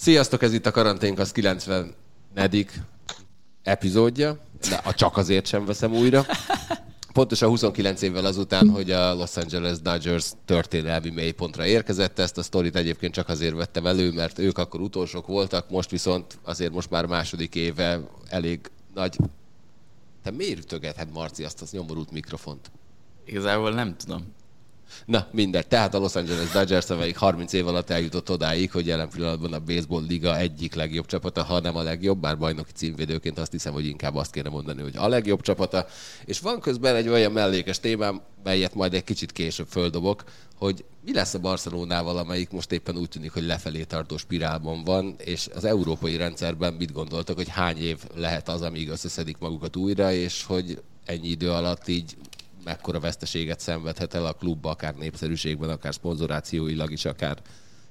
Sziasztok, ez itt a Karanténkasz 90 epizódja, de a csak azért sem veszem újra. Pontosan 29 évvel azután, hogy a Los Angeles Dodgers történelmi mélypontra érkezett, ezt a sztorit egyébként csak azért vettem elő, mert ők akkor utolsók voltak, most viszont azért most már második éve elég nagy... Te miért ütögeted, Marci, azt az nyomorult mikrofont? Igazából nem tudom. Na, mindegy. Tehát a Los Angeles Dodgers, amelyik 30 év alatt eljutott odáig, hogy jelen pillanatban a baseball liga egyik legjobb csapata, ha nem a legjobb, bár bajnoki címvédőként azt hiszem, hogy inkább azt kéne mondani, hogy a legjobb csapata. És van közben egy olyan mellékes témám, melyet majd egy kicsit később földobok, hogy mi lesz a Barcelonával, amelyik most éppen úgy tűnik, hogy lefelé tartó spirálban van, és az európai rendszerben mit gondoltak, hogy hány év lehet az, amíg összeszedik magukat újra, és hogy ennyi idő alatt így mekkora veszteséget szenvedhet el a klub, akár népszerűségben, akár szponzorációilag is, akár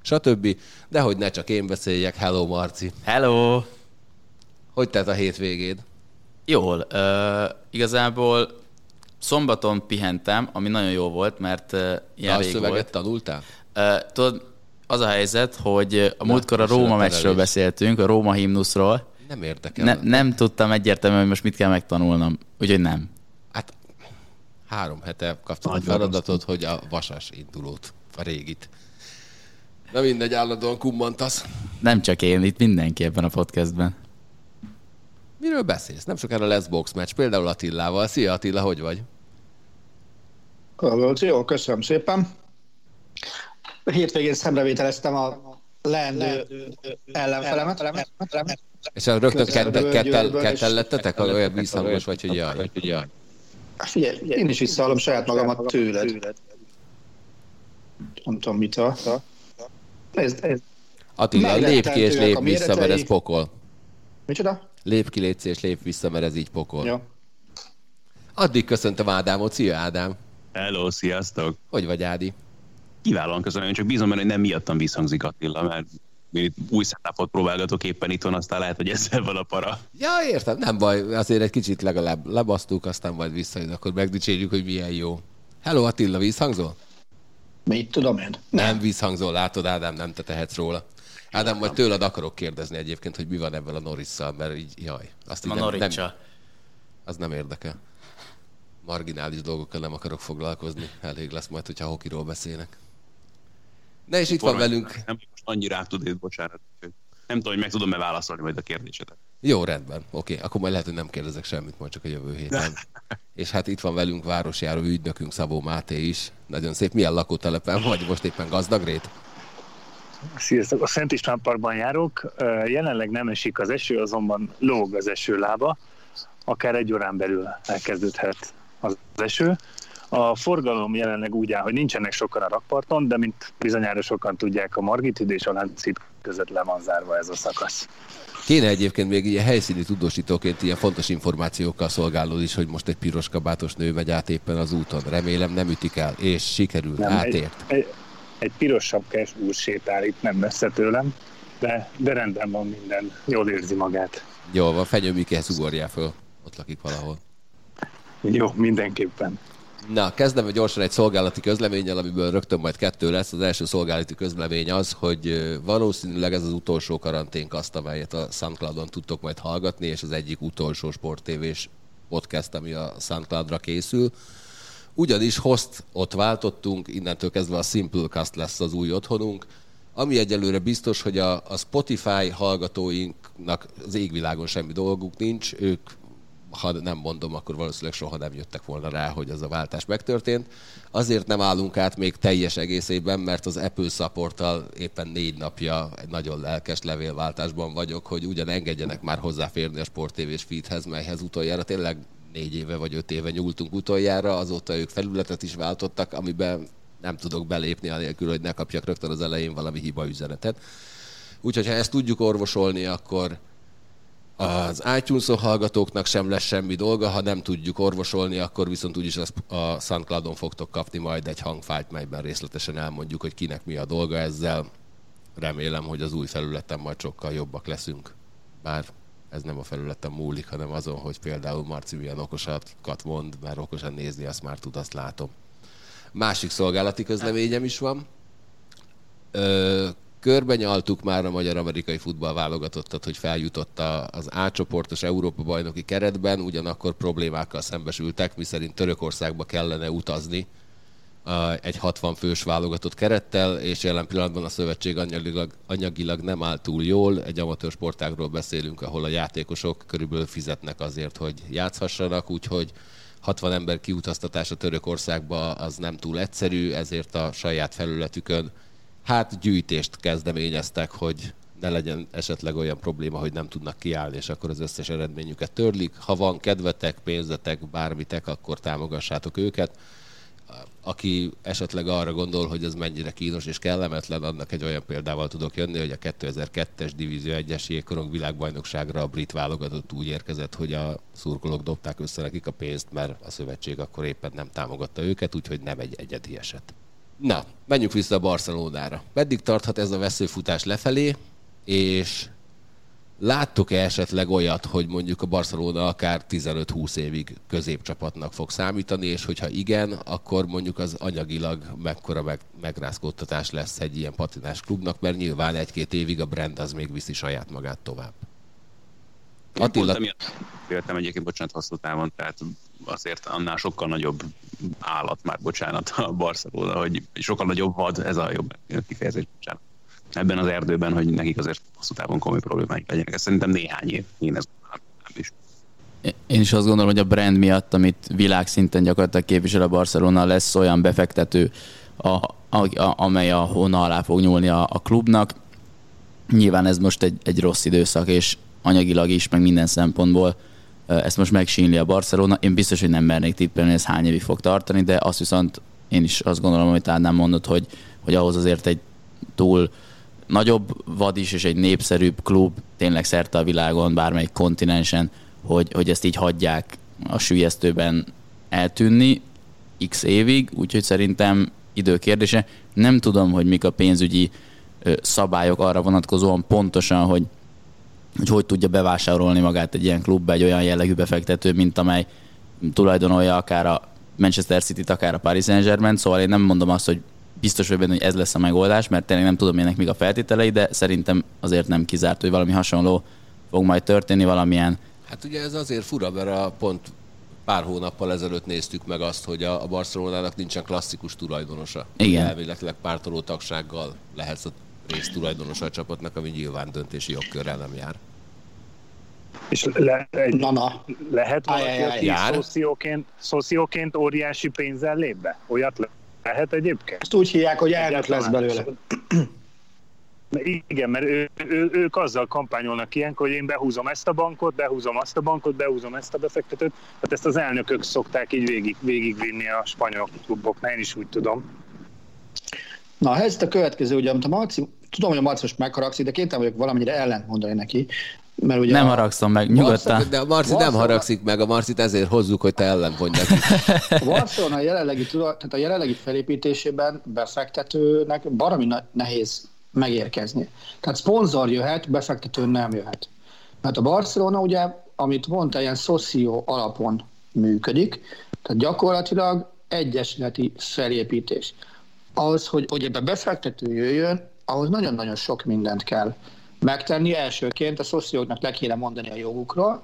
stb. De hogy ne csak én beszéljek. Hello, Marci! Hello! Hogy tett a hétvégéd? Jól. Uh, igazából szombaton pihentem, ami nagyon jó volt, mert uh, ilyen rég volt. tanultál? Uh, tudod, az a helyzet, hogy a múltkor a Róma meccsről beszéltünk, a Róma himnuszról. Nem érdekel. Ne, nem tudtam egyértelműen, hogy most mit kell megtanulnom. Úgyhogy nem három hete kaptam a feladatot, hogy a vasas indulót, a régit. Na mindegy, állandóan kummantasz. Nem csak én, itt mindenki ebben a podcastben. Miről beszélsz? Nem sokára lesz box meccs, például Attilával. Szia Attila, hogy vagy? Jó, köszönöm szépen. Hétvégén szemrevételeztem a leendő ellenfelemet. És rögtön kettel lettetek, olyan vízhangos vagy, hogy jaj. Figyelj, én is visszahallom saját magamat tőled. Nem tudom, mit a... Ez, ez. Attila, lép ki és lép vissza, mert ez pokol. Micsoda? Lép ki, légy és lép vissza, mert ez így pokol. Ja. Addig köszöntöm Ádámot. Szia, Ádám! Hello, sziasztok! Hogy vagy, Ádi? Kiválóan köszönöm, csak bízom benne, hogy nem miattam visszhangzik Attila, mert új setupot próbálgatok éppen itthon, aztán lehet, hogy ezzel van a para. Ja, értem, nem baj, azért egy kicsit legalább lebasztuk, aztán majd visszajön, akkor megdicsérjük, hogy milyen jó. Hello Attila, vízhangzol? Mit tudom én? Nem, nem vízhangzol, látod, Ádám, nem te tehetsz róla. Ádám, majd tőled akarok kérdezni egyébként, hogy mi van ebben a Norrisszal, mert így, jaj. Azt így a nem, nem, az nem érdekel. Marginális dolgokkal nem akarok foglalkozni. Elég lesz majd, hogyha hokiról beszélnek. Na és itt van velünk. Nem most annyira át tud bocsánat. Nem tudom, hogy meg tudom-e válaszolni majd a kérdésedet. Jó, rendben. Oké, okay. akkor majd lehet, hogy nem kérdezek semmit, majd csak a jövő héten. és hát itt van velünk városjáró ügynökünk Szabó Máté is. Nagyon szép. Milyen lakótelepen vagy? Most éppen gazdagrét? Sziasztok! A Szent István Parkban járok. Jelenleg nem esik az eső, azonban lóg az eső lába. Akár egy órán belül elkezdődhet az eső. A forgalom jelenleg úgy áll, hogy nincsenek sokan a rakparton, de mint bizonyára sokan tudják, a Margit és a Láncid között le van zárva ez a szakasz. Kéne egyébként még ilyen helyszíni tudósítóként ilyen fontos információkkal szolgáló is, hogy most egy piros kabátos nő megy át éppen az úton. Remélem nem ütik el, és sikerült, nem, átért. Egy, egy, egy piros sapkás úr sétál itt nem messze tőlem, de, de rendben van minden, jól érzi magát. Jó, van, Fenyő Mikéhez ugorjál föl, ott lakik valahol. Jó, mindenképpen. Na, kezdem gyorsan egy szolgálati közleménnyel, amiből rögtön majd kettő lesz. Az első szolgálati közlemény az, hogy valószínűleg ez az utolsó karanténkaszt, amelyet a SoundCloudon tudtok majd hallgatni, és az egyik utolsó sporttévés podcast, ami a SoundCloudra készül. Ugyanis host ott váltottunk, innentől kezdve a Simplecast lesz az új otthonunk, ami egyelőre biztos, hogy a, a Spotify hallgatóinknak az égvilágon semmi dolguk nincs, ők ha nem mondom, akkor valószínűleg soha nem jöttek volna rá, hogy az a váltás megtörtént. Azért nem állunk át még teljes egészében, mert az Apple support éppen négy napja egy nagyon lelkes levélváltásban vagyok, hogy ugyan engedjenek már hozzáférni a Sport TV-s feedhez, melyhez utoljára tényleg négy éve vagy öt éve nyúltunk utoljára, azóta ők felületet is váltottak, amiben nem tudok belépni anélkül, hogy ne kapjak rögtön az elején valami hiba üzenetet. Úgyhogy ha ezt tudjuk orvosolni, akkor az itunes hallgatóknak sem lesz semmi dolga, ha nem tudjuk orvosolni, akkor viszont úgyis a SoundCloudon fogtok kapni majd egy hangfájt, melyben részletesen elmondjuk, hogy kinek mi a dolga ezzel. Remélem, hogy az új felületen majd sokkal jobbak leszünk. Bár ez nem a felületen múlik, hanem azon, hogy például Marci milyen okosakat mond, mert okosan nézni azt már tud, azt látom. Másik szolgálati közleményem is van. Ö, körbenyaltuk már a magyar-amerikai futball válogatottat, hogy feljutott az A csoportos Európa bajnoki keretben, ugyanakkor problémákkal szembesültek, miszerint Törökországba kellene utazni egy 60 fős válogatott kerettel, és jelen pillanatban a szövetség anyagilag, anyagilag nem áll túl jól. Egy amatőr sportágról beszélünk, ahol a játékosok körülbelül fizetnek azért, hogy játszhassanak, úgyhogy 60 ember kiutaztatása Törökországba az nem túl egyszerű, ezért a saját felületükön hát gyűjtést kezdeményeztek, hogy ne legyen esetleg olyan probléma, hogy nem tudnak kiállni, és akkor az összes eredményüket törlik. Ha van kedvetek, pénzetek, bármitek, akkor támogassátok őket. Aki esetleg arra gondol, hogy ez mennyire kínos és kellemetlen, annak egy olyan példával tudok jönni, hogy a 2002-es Divízió 1-es jégkorong világbajnokságra a brit válogatott úgy érkezett, hogy a szurkolók dobták össze nekik a pénzt, mert a szövetség akkor éppen nem támogatta őket, úgyhogy nem egy egyedi eset. Na, menjünk vissza a Barcelonára. Meddig tarthat ez a veszőfutás lefelé, és láttok-e esetleg olyat, hogy mondjuk a Barcelona akár 15-20 évig középcsapatnak fog számítani, és hogyha igen, akkor mondjuk az anyagilag mekkora meg, megrázkódtatás lesz egy ilyen patinás klubnak, mert nyilván egy-két évig a brand az még viszi saját magát tovább. Attila... Pont egyébként, bocsánat, hosszú távon, tehát azért annál sokkal nagyobb állat már, bocsánat, a Barcelona, hogy sokkal nagyobb vad, ez a jobb kifejezés, bocsánat. Ebben az erdőben, hogy nekik azért hosszú távon komoly problémáik legyenek. Ez szerintem néhány év, én ez nem is. Én is azt gondolom, hogy a brand miatt, amit világszinten gyakorlatilag képvisel a Barcelona, lesz olyan befektető, a, a, a, amely a hóna alá fog nyúlni a, a klubnak. Nyilván ez most egy, egy rossz időszak, és anyagilag is, meg minden szempontból ezt most megsínli a Barcelona. Én biztos, hogy nem mernék tippelni, ez hány évig fog tartani, de azt viszont én is azt gondolom, amit Ádám mondott, hogy, hogy ahhoz azért egy túl nagyobb vadis és egy népszerűbb klub tényleg szerte a világon, bármelyik kontinensen, hogy, hogy ezt így hagyják a sülyeztőben eltűnni x évig, úgyhogy szerintem időkérdése. Nem tudom, hogy mik a pénzügyi szabályok arra vonatkozóan pontosan, hogy hogy hogy tudja bevásárolni magát egy ilyen klubba egy olyan jellegű befektető, mint amely tulajdonolja akár a Manchester City-t, akár a Paris Saint-Germain, szóval én nem mondom azt, hogy biztos vagy benne, hogy ez lesz a megoldás, mert tényleg nem tudom ennek még a feltételei, de szerintem azért nem kizárt, hogy valami hasonló fog majd történni, valamilyen. Hát ugye ez azért fura, mert a pont pár hónappal ezelőtt néztük meg azt, hogy a Barcelonának nincsen klasszikus tulajdonosa. Igen. Elméletileg pártoló tagsággal lehetsz a rész tulajdonosa a csapatnak, ami nyilván döntési jogkörrel nem jár. És le, egy, na, na. lehet valaki, aki szocióként, szocióként óriási pénzzel lép be? Olyat lehet egyébként? Ezt úgy hívják, hogy elnök lesz belőle. Igen, mert ő, ő, ők azzal kampányolnak ilyenkor, hogy én behúzom ezt a bankot, behúzom azt a bankot, behúzom ezt a befektetőt. Tehát ezt az elnökök szokták így végig, végigvinni a spanyol kluboknál, én is úgy tudom. Na, ez a következő, ugye, amit a Marci, tudom, hogy a Marci most megharagszik, de kénytelen vagyok valamennyire ellent mondani neki. Mert ugye nem a... haragszom meg, nyugodtan. De a Marci nem haragszik meg, a Marcit ezért hozzuk, hogy te ellen mondj neki. A Barcelona a jelenlegi, tehát a jelenlegi felépítésében befektetőnek baromi nehéz megérkezni. Tehát szponzor jöhet, befektető nem jöhet. Mert a Barcelona ugye, amit mondta, ilyen szoció alapon működik, tehát gyakorlatilag egyesületi felépítés ahhoz, hogy, hogy ebbe befektető jöjjön, ahhoz nagyon-nagyon sok mindent kell megtenni. Elsőként a szocióknak le kéne mondani a jogukról,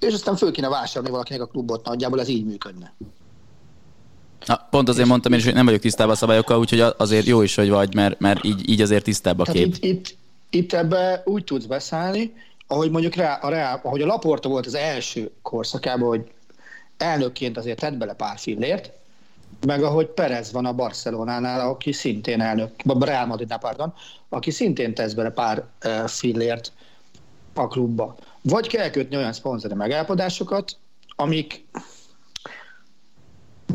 és aztán föl kéne vásárolni valakinek a klubot, nagyjából ez így működne. Na, pont azért mondtam én is, hogy nem vagyok tisztában a szabályokkal, úgyhogy azért jó is, hogy vagy, mert, mert így, így azért tisztább a kép. Itt, itt, itt ebbe úgy tudsz beszállni, ahogy mondjuk rá, a, rá, ahogy a Laporta volt az első korszakában, hogy elnökként azért tett bele pár fillért, meg ahogy Perez van a Barcelonánál, aki szintén elnök, a Real Madridnál, pardon, aki szintén tesz bele pár fillért a klubba. Vagy kell kötni olyan szponzori megállapodásokat, amik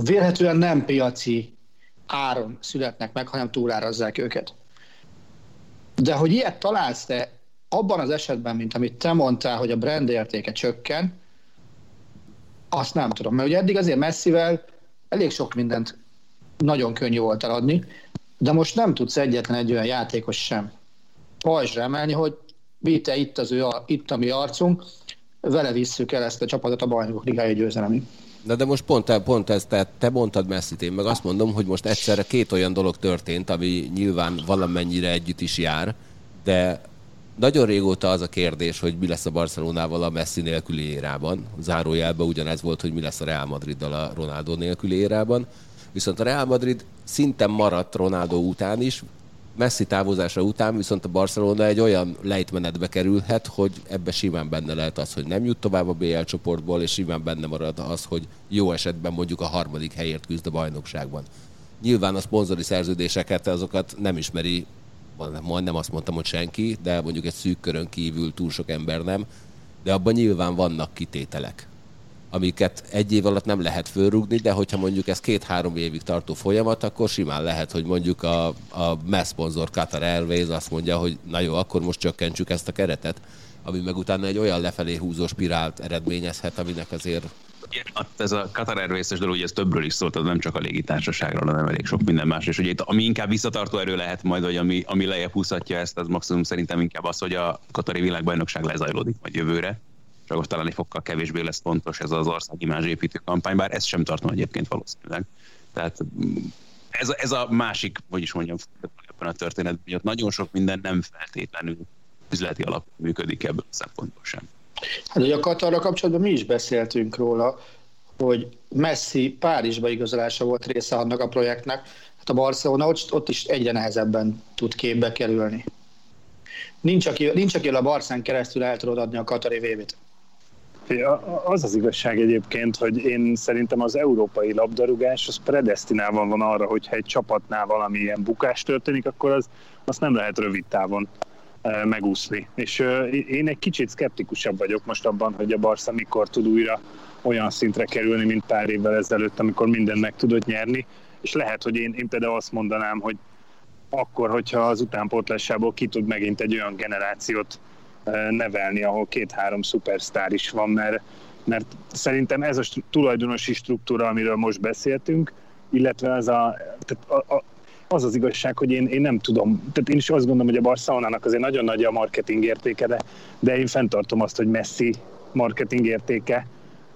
vélhetően nem piaci áron születnek meg, hanem túlárazzák őket. De hogy ilyet találsz te abban az esetben, mint amit te mondtál, hogy a brand értéke csökken, azt nem tudom. Mert ugye eddig azért messzivel elég sok mindent nagyon könnyű volt eladni, de most nem tudsz egyetlen egy olyan játékos sem pajzsra emelni, hogy Vite itt, az ő, itt a mi arcunk, vele visszük el ezt a csapatot a bajnokok ligája győzelemig. Na de most pont, pont ez, tehát te mondtad messi én meg azt mondom, hogy most egyszerre két olyan dolog történt, ami nyilván valamennyire együtt is jár, de nagyon régóta az a kérdés, hogy mi lesz a Barcelonával a Messi nélküli érában. Zárójelben ugyanez volt, hogy mi lesz a Real Madriddal a Ronaldo nélküli érában. Viszont a Real Madrid szinten maradt Ronaldo után is, Messi távozása után viszont a Barcelona egy olyan lejtmenetbe kerülhet, hogy ebbe simán benne lehet az, hogy nem jut tovább a BL csoportból, és simán benne marad az, hogy jó esetben mondjuk a harmadik helyért küzd a bajnokságban. Nyilván a szponzori szerződéseket azokat nem ismeri, majdnem azt mondtam, hogy senki, de mondjuk egy szűk körön kívül túl sok ember nem, de abban nyilván vannak kitételek amiket egy év alatt nem lehet fölrúgni, de hogyha mondjuk ez két-három évig tartó folyamat, akkor simán lehet, hogy mondjuk a, a MESZ szponzor Qatar Airways azt mondja, hogy na jó, akkor most csökkentsük ezt a keretet, ami meg utána egy olyan lefelé húzó spirált eredményezhet, aminek azért ez a Qatar Airways-es dolog, ugye ez többről is szólt, az nem csak a légitársaságról, hanem elég sok minden más. És ugye itt, ami inkább visszatartó erő lehet majd, vagy ami, ami lejjebb húzhatja ezt, az maximum szerintem inkább az, hogy a Katari világbajnokság lezajlódik majd jövőre csak akkor talán egy fokkal kevésbé lesz fontos ez az ország építő kampány, bár ezt sem tartom egyébként valószínűleg. Tehát mm, ez, ez a másik, hogy is mondjam, ebben a történetben, hogy ott nagyon sok minden nem feltétlenül üzleti alap működik ebből a szempontból sem. Hát ugye a Katarra kapcsolatban mi is beszéltünk róla, hogy Messi Párizsba igazolása volt része annak a projektnek, hát a Barcelona ott, ott is egyre nehezebben tud képbe kerülni. Nincs, aki, nincs, aki a Barszán keresztül el tudod adni a Katari vévét. Az az igazság egyébként, hogy én szerintem az európai labdarúgás az predestinálva van arra, hogyha egy csapatnál valami ilyen bukás történik, akkor az, azt nem lehet rövid távon megúszni. És én egy kicsit szkeptikusabb vagyok most abban, hogy a Barca mikor tud újra olyan szintre kerülni, mint pár évvel ezelőtt, amikor mindent meg tudott nyerni. És lehet, hogy én, én például azt mondanám, hogy akkor, hogyha az utánpótlásából ki tud megint egy olyan generációt nevelni, ahol két-három szupersztár is van, mert, mert szerintem ez a tulajdonosi struktúra, amiről most beszéltünk, illetve az a, tehát a, a, az az igazság, hogy én, én nem tudom, tehát én is azt gondolom, hogy a Barcelonának azért nagyon nagy a marketing értéke, de, de én fenntartom azt, hogy Messi marketing értéke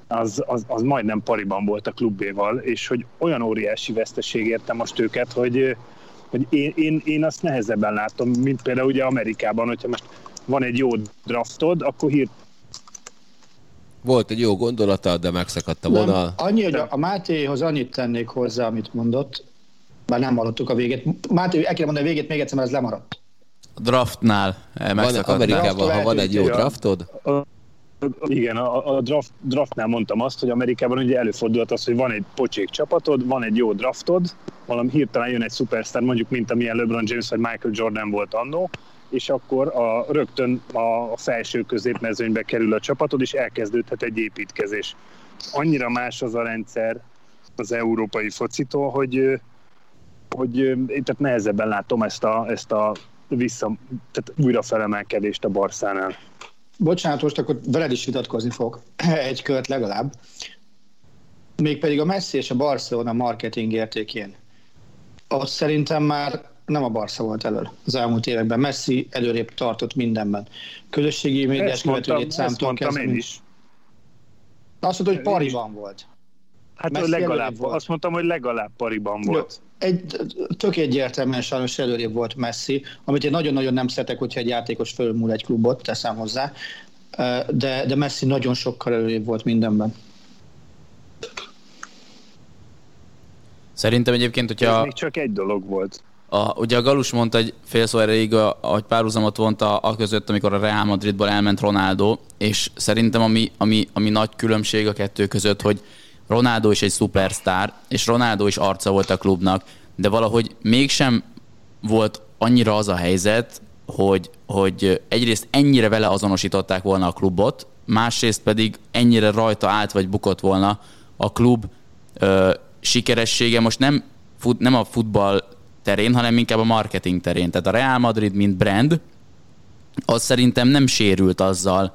az, az, az majdnem pariban volt a klubéval, és hogy olyan óriási veszteség érte most őket, hogy, hogy én, én, én azt nehezebben látom, mint például ugye Amerikában, hogyha most van egy jó draftod, akkor hírt volt egy jó gondolata, de megszakadt a vonal. Annyi, hogy a, a Mátéhoz annyit tennék hozzá, amit mondott, bár nem hallottuk a végét. Máté, el kéne mondani a végét még egyszer, mert ez lemaradt. A draftnál van Amerikában, ha van egy jó draftod? A, igen, a, a draft, draftnál mondtam azt, hogy Amerikában ugye előfordulhat az, hogy van egy pocsék csapatod, van egy jó draftod, valami hirtelen jön egy szupersztár, mondjuk mint amilyen LeBron James vagy Michael Jordan volt annó, és akkor a, rögtön a felső középmezőnybe kerül a csapatod, és elkezdődhet egy építkezés. Annyira más az a rendszer az európai focitól, hogy, hogy én tehát nehezebben látom ezt a, ezt a vissza, tehát újra felemelkedést a Barszánál. Bocsánat, most akkor veled is vitatkozni fog egy kört legalább. Mégpedig a Messi és a Barcelona marketing értékén. Azt szerintem már nem a Barca volt elől az elmúlt években. Messi előrébb tartott mindenben. Közösségi médiás követő létszámtól kezdve. Én is. Azt mondta, hogy pariban volt. Hát Messi legalább, volt. azt mondtam, hogy legalább pariban volt. Jó, egy, tök egyértelműen sajnos előrébb volt Messi, amit én nagyon-nagyon nem szeretek, hogyha egy játékos fölmúl egy klubot, teszem hozzá, de, de Messi nagyon sokkal előrébb volt mindenben. Szerintem egyébként, hogyha... Ez még csak egy dolog volt. A, ugye a Galus mondta egy fél szó erejéig, hogy párhuzamot vonta a között, amikor a Real Madridból elment Ronaldo, és szerintem ami, ami, ami nagy különbség a kettő között, hogy Ronaldo is egy szupersztár, és Ronaldo is arca volt a klubnak, de valahogy mégsem volt annyira az a helyzet, hogy, hogy egyrészt ennyire vele azonosították volna a klubot, másrészt pedig ennyire rajta állt vagy bukott volna a klub ö, sikeressége. Most nem, fut, nem a futball terén, hanem inkább a marketing terén. Tehát a Real Madrid, mint brand, az szerintem nem sérült azzal,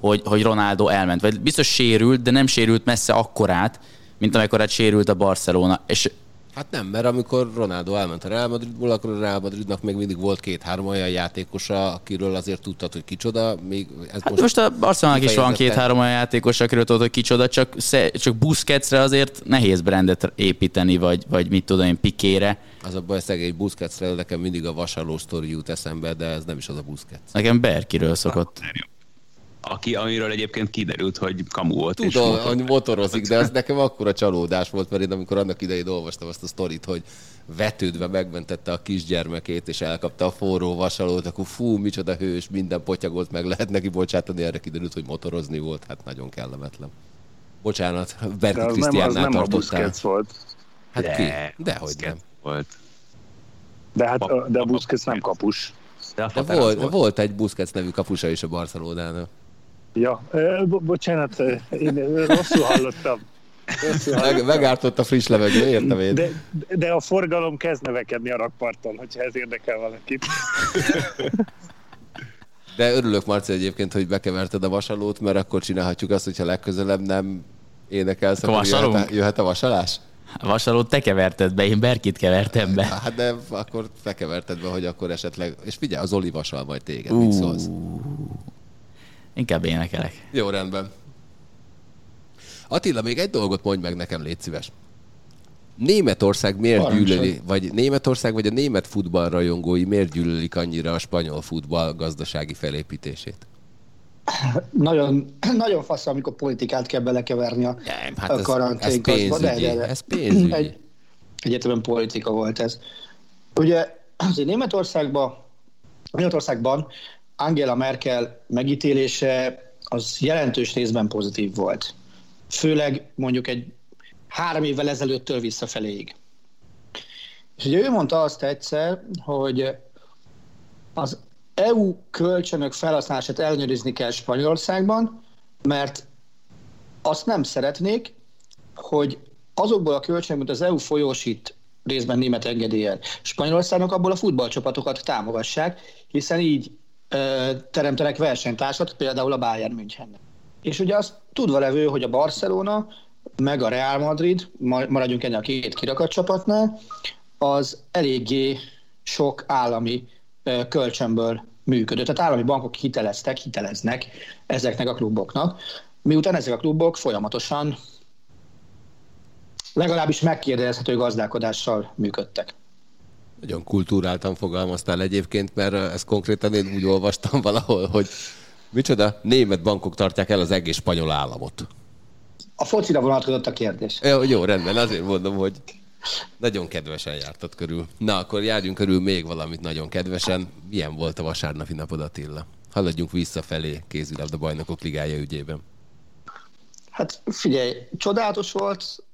hogy, hogy Ronaldo elment. Vagy biztos sérült, de nem sérült messze akkorát, mint amikor egy sérült a Barcelona. És Hát nem, mert amikor Ronaldo elment a Real Madridból, akkor a Real Madridnak még mindig volt két-három olyan játékosa, akiről azért tudtad, hogy kicsoda. Még ez hát most, most a Barcelonának is van két-három olyan játékos, akiről tudod, hogy kicsoda, csak, csak Busquetsre azért nehéz brandet építeni, vagy, vagy mit tudom én, Pikére. Az a baj, szegény Busquetsre nekem mindig a vasaló sztori jut eszembe, de ez nem is az a Busquets. Nekem Berkiről szokott. Ah, aki, amiről egyébként kiderült, hogy kamu volt. Tudom, és hogy motorozik, de ez nekem akkora csalódás volt, mert én amikor annak idején olvastam azt a sztorit, hogy vetődve megmentette a kisgyermekét, és elkapta a forró vasalót, akkor fú, micsoda hős, minden potyagot meg lehet neki bocsátani, erre kiderült, hogy motorozni volt, hát nagyon kellemetlen. Bocsánat, Berti Krisztiánnál tartottál. Nem a volt. Hát de, ki? Dehogy nem. Volt. De hát a, de a Busquets nem kapus. De, de volt, volt. volt egy Busquets nevű kapusa is a Barcelonának. Ja, bo- bocsánat, én rosszul hallottam. Meg, megártott a friss levegő, értem én. De, de a forgalom kezd növekedni a rakparton, hogyha ez érdekel valakit. De örülök, Marci, egyébként, hogy bekeverted a vasalót, mert akkor csinálhatjuk azt, hogyha legközelebb nem énekelsz, akkor jöhet a, jöhet a vasalás? A vasalót te keverted be, én Berkit kevertem be. Hát de akkor te keverted be, hogy akkor esetleg... És figyelj, az Oli vasal majd téged, uh. mit szólsz? Inkább énekelek. Jó, rendben. Attila, még egy dolgot mondj meg nekem, légy szíves. Németország miért Parancsol. gyűlöli, vagy Németország, vagy a német futballrajongói miért gyűlölik annyira a spanyol futball gazdasági felépítését? Nagyon, nagyon fasz, amikor politikát kell belekeverni a, Nem, hát a karanténkazba. Ez, ez, ez pénzügyi. Egy, egyetemen politika volt ez. Ugye azért Németországban, Németországban Angela Merkel megítélése az jelentős részben pozitív volt. Főleg mondjuk egy három évvel ezelőttől visszafeléig. És ugye ő mondta azt egyszer, hogy az EU kölcsönök felhasználását ellenőrizni kell Spanyolországban, mert azt nem szeretnék, hogy azokból a kölcsönök, mint az EU folyósít részben német engedéllyel Spanyolországnak abból a futballcsapatokat támogassák, hiszen így teremtenek versenytársat, például a Bayern München. És ugye azt tudva levő, hogy a Barcelona, meg a Real Madrid, maradjunk ennél a két kirakat csapatnál, az eléggé sok állami kölcsönből működött. Tehát állami bankok hiteleztek, hiteleznek ezeknek a kluboknak, miután ezek a klubok folyamatosan legalábbis megkérdezhető gazdálkodással működtek. Nagyon kultúráltan fogalmaztál egyébként, mert ezt konkrétan én úgy olvastam valahol, hogy micsoda, német bankok tartják el az egész spanyol államot. A focira vonatkozott a kérdés. Jó, jó, rendben, azért mondom, hogy nagyon kedvesen jártad körül. Na, akkor járjunk körül még valamit nagyon kedvesen. Milyen volt a vasárnapi napod, Attila? Haladjunk visszafelé kézilabda bajnokok ligája ügyében. Hát figyelj, csodálatos volt,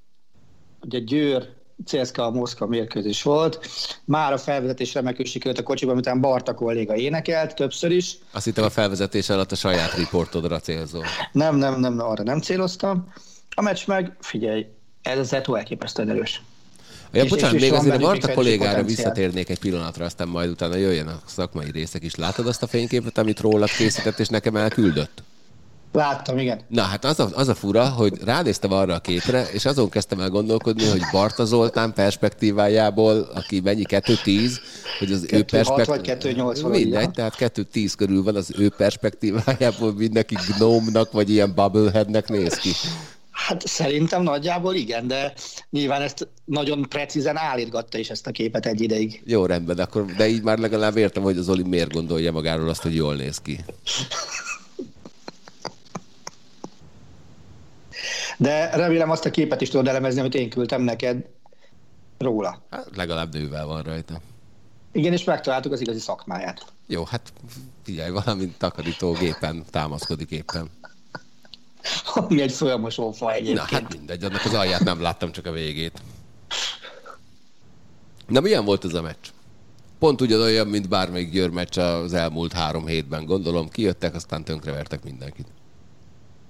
ugye Győr CSKA Moszkva mérkőzés volt. Már a felvezetés remekül sikerült a kocsiban, miután Barta kolléga énekelt többször is. Azt hittem a felvezetés alatt a saját riportodra célzol. Nem, nem, nem, arra nem céloztam. A meccs meg, figyelj, ez az Eto elképesztően erős. Ja, és, bocsánat, és még azért a Barta kollégára visszatérnék egy pillanatra, aztán majd utána jöjjön a szakmai részek is. Látod azt a fényképet, amit rólad készített, és nekem elküldött? Láttam, igen. Na hát az a, az a fura, hogy ránéztem arra a képre, és azon kezdtem el gondolkodni, hogy Barta Zoltán perspektívájából, aki mennyi 2-10, hogy az 2, ő perspektívájából... vagy 2-8 Mindegy, tehát 2-10 körül van az ő perspektívájából mindenki gnómnak, vagy ilyen bubbleheadnek néz ki. Hát szerintem nagyjából igen, de nyilván ezt nagyon precízen állítgatta is ezt a képet egy ideig. Jó, rendben, akkor, de így már legalább értem, hogy az Oli miért gondolja magáról azt, hogy jól néz ki. De remélem azt a képet is tudod elemezni, amit én küldtem neked róla. Hát legalább nővel van rajta. Igen, és megtaláltuk az igazi szakmáját. Jó, hát figyelj, valamint takarítógépen támaszkodik éppen. Ami egy folyamosó fa egyébként. Na hát mindegy, annak az alját nem láttam, csak a végét. Na milyen volt ez a meccs? Pont ugyanolyan, mint bármelyik Győr meccs az elmúlt három hétben, gondolom. Kijöttek, aztán tönkrevertek mindenkit.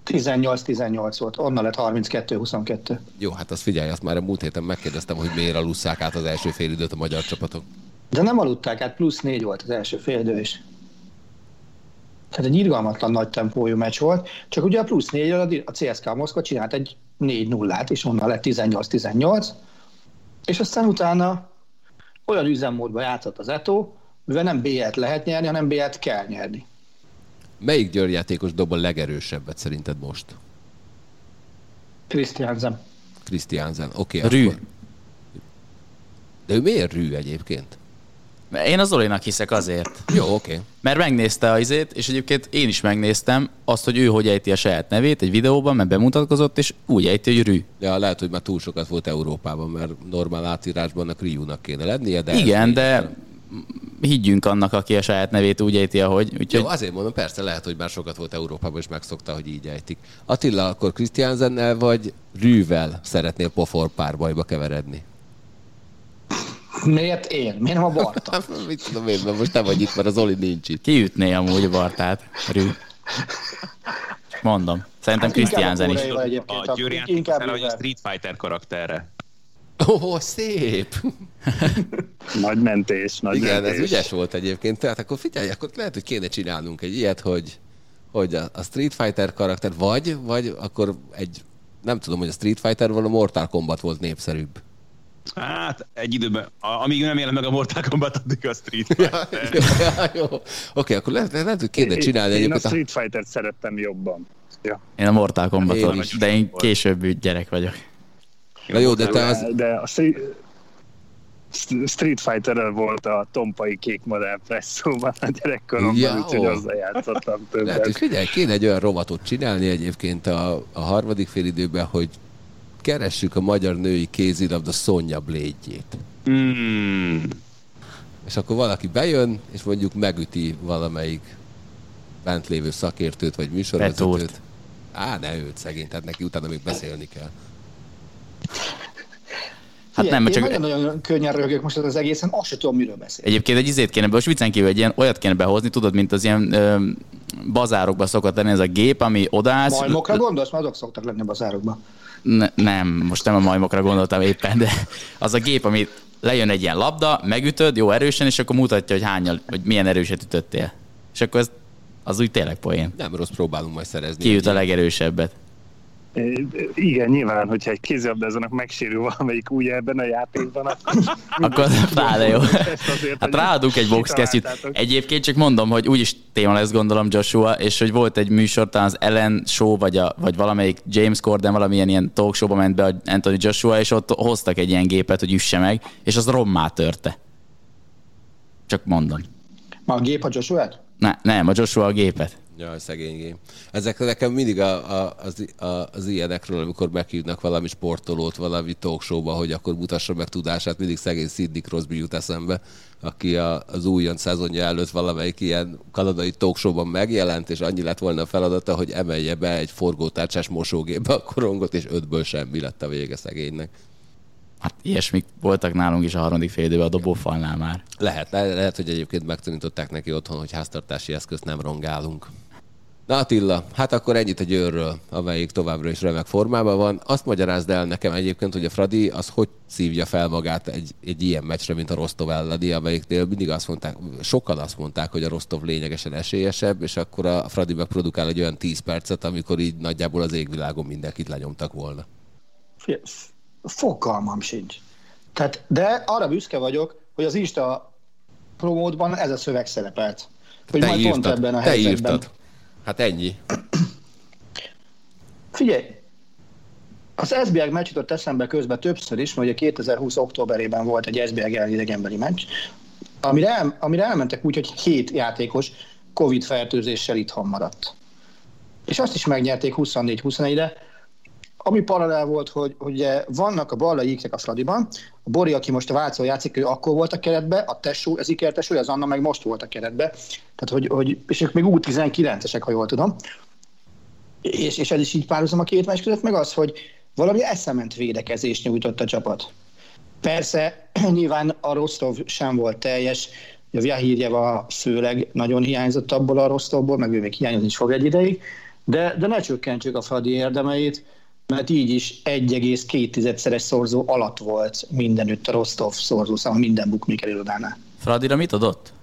18-18 volt, onnan lett 32-22. Jó, hát azt figyelj, azt már a múlt héten megkérdeztem, hogy miért alusszák át az első félidőt a magyar csapatok. De nem aludták át, plusz négy volt az első félidő is. Tehát egy irgalmatlan nagy tempójú meccs volt, csak ugye a plusz négy a CSKA Moszkva csinált egy 4 0 és onnan lett 18-18, És aztán utána olyan üzemmódba játszott az Eto, mivel nem B-et lehet nyerni, hanem B-et kell nyerni. Melyik Győr játékos dob a legerősebbet szerinted most? Christiansen. Christiansen, oké. Okay, Rű. Akkor... De ő miért rű egyébként? Én az Zolinak hiszek azért. Jó, oké. Okay. Mert megnézte az izét, és egyébként én is megnéztem azt, hogy ő hogy ejti a saját nevét egy videóban, mert bemutatkozott, és úgy ejti, hogy Rű. Ja, lehet, hogy már túl sokat volt Európában, mert normál átírásban a Riúnak kéne lennie, de... Igen, de higgyünk annak, aki a saját nevét úgy ejti, ahogy. Úgyhogy... Jó, azért mondom, persze lehet, hogy már sokat volt Európában, és megszokta, hogy így ejtik. Attila, akkor Christiansennel vagy Rűvel szeretnél pofor párbajba keveredni? Miért én? Miért nem a Barta? Mit tudom én, mert most te vagy itt, mert az Oli nincs itt. Kiütné amúgy a Bartát, Rű. Mondom. Szerintem hát Christiansen is. A Győri inkább hogy a Street Fighter karakterre. Ó, oh, szép! nagy mentés, nagy Igen, mentés. ez ügyes volt egyébként. Tehát akkor figyelj, akkor lehet, hogy kéne csinálnunk egy ilyet, hogy, hogy a Street Fighter karakter, vagy, vagy akkor egy, nem tudom, hogy a Street Fighter vagy a Mortal Kombat volt népszerűbb. Hát, egy időben, amíg nem jelen meg a Mortal Kombat, addig a Street Fighter. ja, ja, jó. Oké, okay, akkor lehet, lehet, hogy kéne csinálni én, én a Street Fighter-t szerettem jobban. Ja. Én a Mortal Kombatot, de én később gyerek vagyok. Na jó, de te az... De a Street fighter volt a tompai kék modell presszóban a gyerekkoromban, ja, úgyhogy azzal játszottam többet. Lehet, hogy figyelj, kéne egy olyan rovatot csinálni egyébként a, a harmadik fél időben, hogy keressük a magyar női kézilabda Sonja Blédjét. Mm. És akkor valaki bejön, és mondjuk megüti valamelyik bent lévő szakértőt, vagy műsorvezetőt. Á, ne őt szegény, tehát neki utána még beszélni kell. Hát nem, csak... nagyon-nagyon könnyen rögök most az egészen, azt sem tudom, miről beszél. Egyébként egy izét kéne, most viccen kívül egy ilyen, olyat kéne behozni, tudod, mint az ilyen ö, bazárokba szokott lenni ez a gép, ami odállsz. Majmokra gondolsz? Mert azok szoktak lenni a bazárokba. Ne, nem, most nem a majmokra gondoltam éppen, de az a gép, ami lejön egy ilyen labda, megütöd, jó erősen, és akkor mutatja, hogy hányal, hogy milyen erőset ütöttél. És akkor ez, az úgy tényleg poén. Nem rossz, próbálunk majd szerezni. Ki üt a legerősebbet. Igen, nyilván, hogyha egy kézilabdázónak megsérül valamelyik új ebben a játékban, akkor pláne jó. Hát ráadunk egy boxkesztyűt. Egyébként csak mondom, hogy úgyis téma lesz gondolom Joshua, és hogy volt egy műsor, talán az Ellen Show, vagy, a, vagy valamelyik James Corden valamilyen ilyen talk show ment be a Anthony Joshua, és ott hoztak egy ilyen gépet, hogy üsse meg, és az rommá törte. Csak mondom. Ma a gép a Joshua-t? Ne, nem, a Joshua a gépet. Jaj, szegény gém. Ezek nekem mindig a, a, az, a, az ilyenekről, amikor meghívnak valami sportolót valami talkshowba, hogy akkor mutassa meg tudását, mindig szegény Sidney Crosby jut eszembe, aki a, az újon szezonja előtt valamelyik ilyen kanadai talkshowban megjelent, és annyi lett volna a feladata, hogy emelje be egy forgótárcsás mosógépbe a korongot, és ötből semmi lett a vége szegénynek. Hát ilyesmik voltak nálunk is a harmadik fél időben a dobófalnál már. Lehet, lehet, hogy egyébként megtanították neki otthon, hogy háztartási eszközt nem rongálunk. Na Attila, hát akkor ennyit a győrről, amelyik továbbra is remek formában van. Azt magyarázd el nekem egyébként, hogy a Fradi az hogy szívja fel magát egy, egy ilyen meccsre, mint a Rostov elleni, amelyiknél mindig azt mondták, sokan azt mondták, hogy a Rostov lényegesen esélyesebb, és akkor a Fradi megprodukál egy olyan 10 percet, amikor így nagyjából az égvilágon mindenkit lenyomtak volna. Fogalmam sincs. Tehát, de arra büszke vagyok, hogy az Insta promótban ez a szöveg szerepelt. Hogy te majd írtad, pont ebben a te helyzetben. Írtad. Hát ennyi. Figyelj, az SBL meccs jutott eszembe közben többször is, mert ugye 2020. októberében volt egy SBL ellen idegenbeli meccs, amire, el, amire elmentek úgy, hogy hét játékos Covid fertőzéssel itthon maradt. És azt is megnyerték 24-21-re, ami paralel volt, hogy, ugye vannak a Balla íkek a Fradiban, a Bori, aki most a Vácó játszik, ő akkor volt a keretbe, a Tessó, az Iker Tessó, az Anna meg most volt a keretbe. Tehát, hogy, hogy és ők még U19-esek, ha jól tudom. És, és ez is így párhuzam a két meccs között, meg az, hogy valami eszement védekezést nyújtott a csapat. Persze, nyilván a Rostov sem volt teljes, a Vyahírjeva főleg nagyon hiányzott abból a Rostovból, meg ő még hiányozni is fog egy ideig, de, de ne csökkentsük a Fradi érdemeit, mert így is 1,2-szeres szorzó alatt volt mindenütt a Rostov szorzószám minden bookmaker irodánál. Fradira mit adott?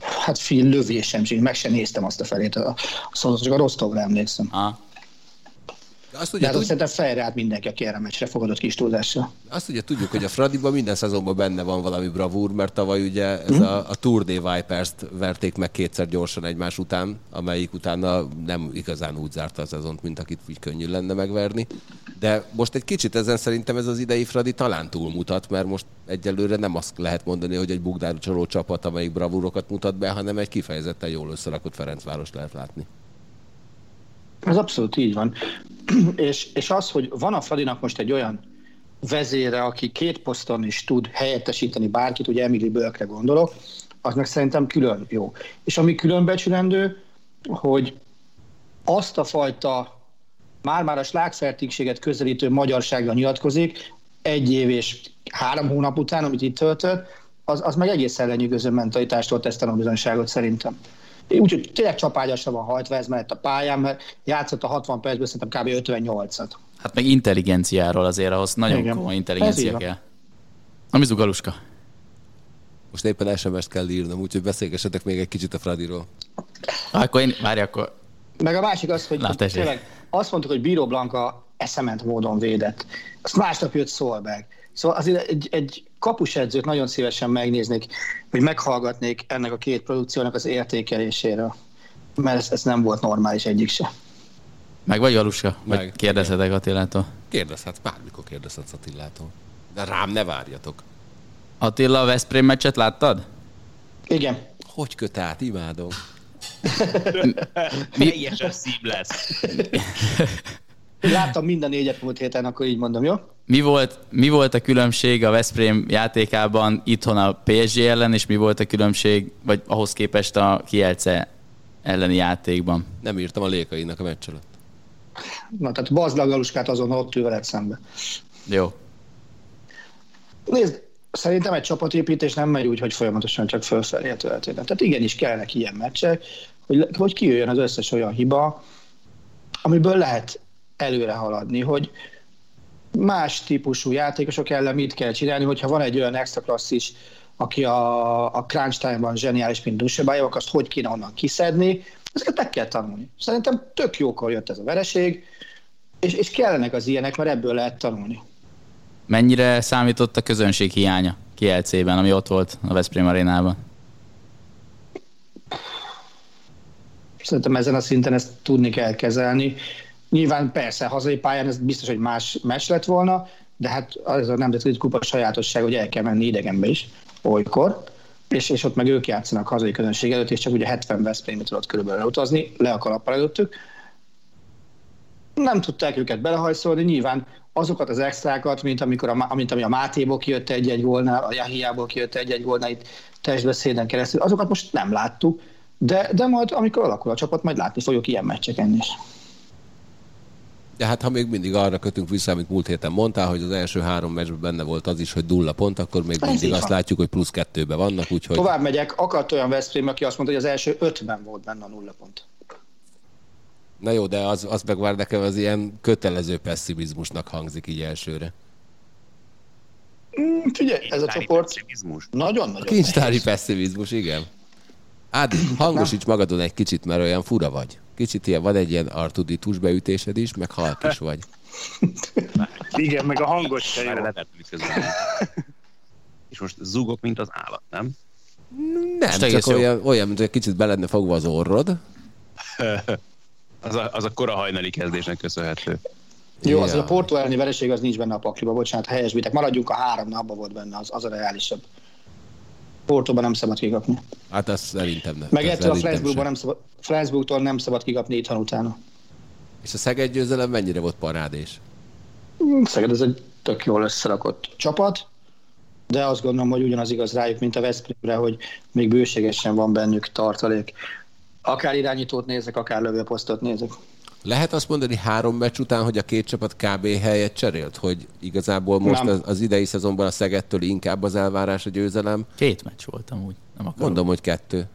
Hát fél lövésem meg sem néztem azt a felét a szorzó, csak a Rostovra emlékszem. Ah. Azt ugye, De hát tud... szerintem fejre át mindenki, aki erre meccsre fogadott kis túlzással. Azt ugye tudjuk, hogy a Fradiban minden szezonban benne van valami bravúr, mert tavaly ugye ez hmm. a, a Tour de Vipers-t verték meg kétszer gyorsan egymás után, amelyik utána nem igazán úgy zárta a szezont, mint akit úgy könnyű lenne megverni. De most egy kicsit ezen szerintem ez az idei Fradi talán túlmutat, mert most egyelőre nem azt lehet mondani, hogy egy bugdárcsoló csapat, amelyik bravúrokat mutat be, hanem egy kifejezetten jól összerakott Ferencváros lehet látni. Ez abszolút így van. és, és az, hogy van a Fradinak most egy olyan vezére, aki két poszton is tud helyettesíteni bárkit, ugye Emily Bölkre gondolok, az meg szerintem külön jó. És ami különbecsülendő, hogy azt a fajta már-már a slágfertigséget közelítő magyarságra nyilatkozik, egy év és három hónap után, amit itt töltött, az, az meg egészen lenyűgöző mentalitástól tesz tanulbizonyságot szerintem. Úgyhogy tényleg csapágyasra van hajtva ez mellett a pályán, mert játszott a 60 percben szerintem kb. 58-at. Hát meg intelligenciáról azért ahhoz nagyon Igen. komoly intelligencia kell. Ami zugaluska. Most éppen SMS-t kell írnom, úgyhogy beszélgessetek még egy kicsit a Fradiról. Akkor én, várj, akkor... Meg a másik az, hogy Lát, tényleg azt mondtuk, hogy Bíró Blanka eszement módon védett. Azt másnap jött Szolberg. Szóval azért egy, egy kapusedzőt nagyon szívesen megnéznék, hogy meghallgatnék ennek a két produkciónak az értékeléséről, mert ez, ez nem volt normális egyik se. Meg vagy Aluska? Meg. Vagy kérdezhetek Attilától? Kérdezhetsz, bármikor kérdezhetsz Attilától. De rám ne várjatok. Attila, a Veszprém meccset láttad? Igen. Hogy köt át? Imádom. Teljesen szív lesz. Láttam minden négyet múlt héten, akkor így mondom, jó? Mi volt, mi volt a különbség a Veszprém játékában itthon a PSG ellen, és mi volt a különbség, vagy ahhoz képest a Kielce elleni játékban? Nem írtam a lékainak a meccs előtt. Na, tehát Bazlagaluskát azon ott ül veled szembe. Jó. Nézd, szerintem egy csapatépítés nem megy úgy, hogy folyamatosan csak fölfelé a történet. Tehát igenis kellenek ilyen meccsek, hogy, hogy kijöjjön az összes olyan hiba, amiből lehet előre haladni, hogy más típusú játékosok ellen mit kell csinálni, hogyha van egy olyan extra klasszis, aki a, a crunch time-ban zseniális, mint Dusebájok, azt hogy kéne onnan kiszedni, ezeket meg kell tanulni. Szerintem tök jókor jött ez a vereség, és, és kellenek az ilyenek, mert ebből lehet tanulni. Mennyire számított a közönség hiánya KLC-ben, ami ott volt a Veszprém arénában? Szerintem ezen a szinten ezt tudni kell kezelni. Nyilván persze, hazai pályán ez biztos, hogy más mes lett volna, de hát az a nemzetközi kupa sajátosság, hogy el kell menni idegenbe is olykor, és, és ott meg ők játszanak hazai közönség előtt, és csak ugye 70 Veszprémbe tudott körülbelül utazni, le a kalappal előttük. Nem tudták őket belehajszolni, nyilván azokat az extrákat, mint, amikor a, mint ami a Mátéból kijött egy-egy volna, a Jahiából kijött egy-egy volna itt testbeszéden keresztül, azokat most nem láttuk, de, de majd, amikor alakul a csapat, majd látni fogjuk ilyen meccseken is. De hát ha még mindig arra kötünk vissza, amit múlt héten mondtál, hogy az első három meccsben benne volt az is, hogy nulla pont, akkor még Ez mindig azt van. látjuk, hogy plusz kettőbe vannak. Úgyhogy... Tovább megyek, akart olyan Veszprém, aki azt mondta, hogy az első ötben volt benne a nulla pont. Na jó, de az, az meg már nekem az ilyen kötelező pessimizmusnak hangzik így elsőre. Mm, figyelj, ez a csoport nagyon-nagyon Kincstári pessimizmus, igen. Ádi, hangosíts magadon egy kicsit, mert olyan fura vagy. Kicsit ilyen, van egy ilyen artuditus beütésed is, meg halk is vagy. Igen, meg a hangos se jó. És most zúgok, mint az állat, nem? Nem, csak olyan, olyan, mint hogy kicsit be lenne fogva az orrod. az, a, az a kora hajnali kezdésnek köszönhető. Jó, az a Porto elleni vereség az nincs benne a pakliba, bocsánat, helyesbitek. Maradjunk a három napban volt benne, az, az a reálisabb. Portóban nem szabad kikapni. Hát ez szerintem nem. Meg ettől a Flensburgban nem szabad, Flensburgtól nem szabad kikapni itthon utána. És a Szeged győzelem mennyire volt parádés? Szeged ez egy tök jól összerakott csapat, de azt gondolom, hogy ugyanaz igaz rájuk, mint a Veszprémre, hogy még bőségesen van bennük tartalék. Akár irányítót nézek, akár lövőposztot nézek. Lehet azt mondani három meccs után, hogy a két csapat kb. helyet cserélt? Hogy igazából most az, az idei szezonban a Szegettől inkább az elvárás a győzelem? Két meccs voltam úgy. Nem akarom. Mondom, hogy kettő.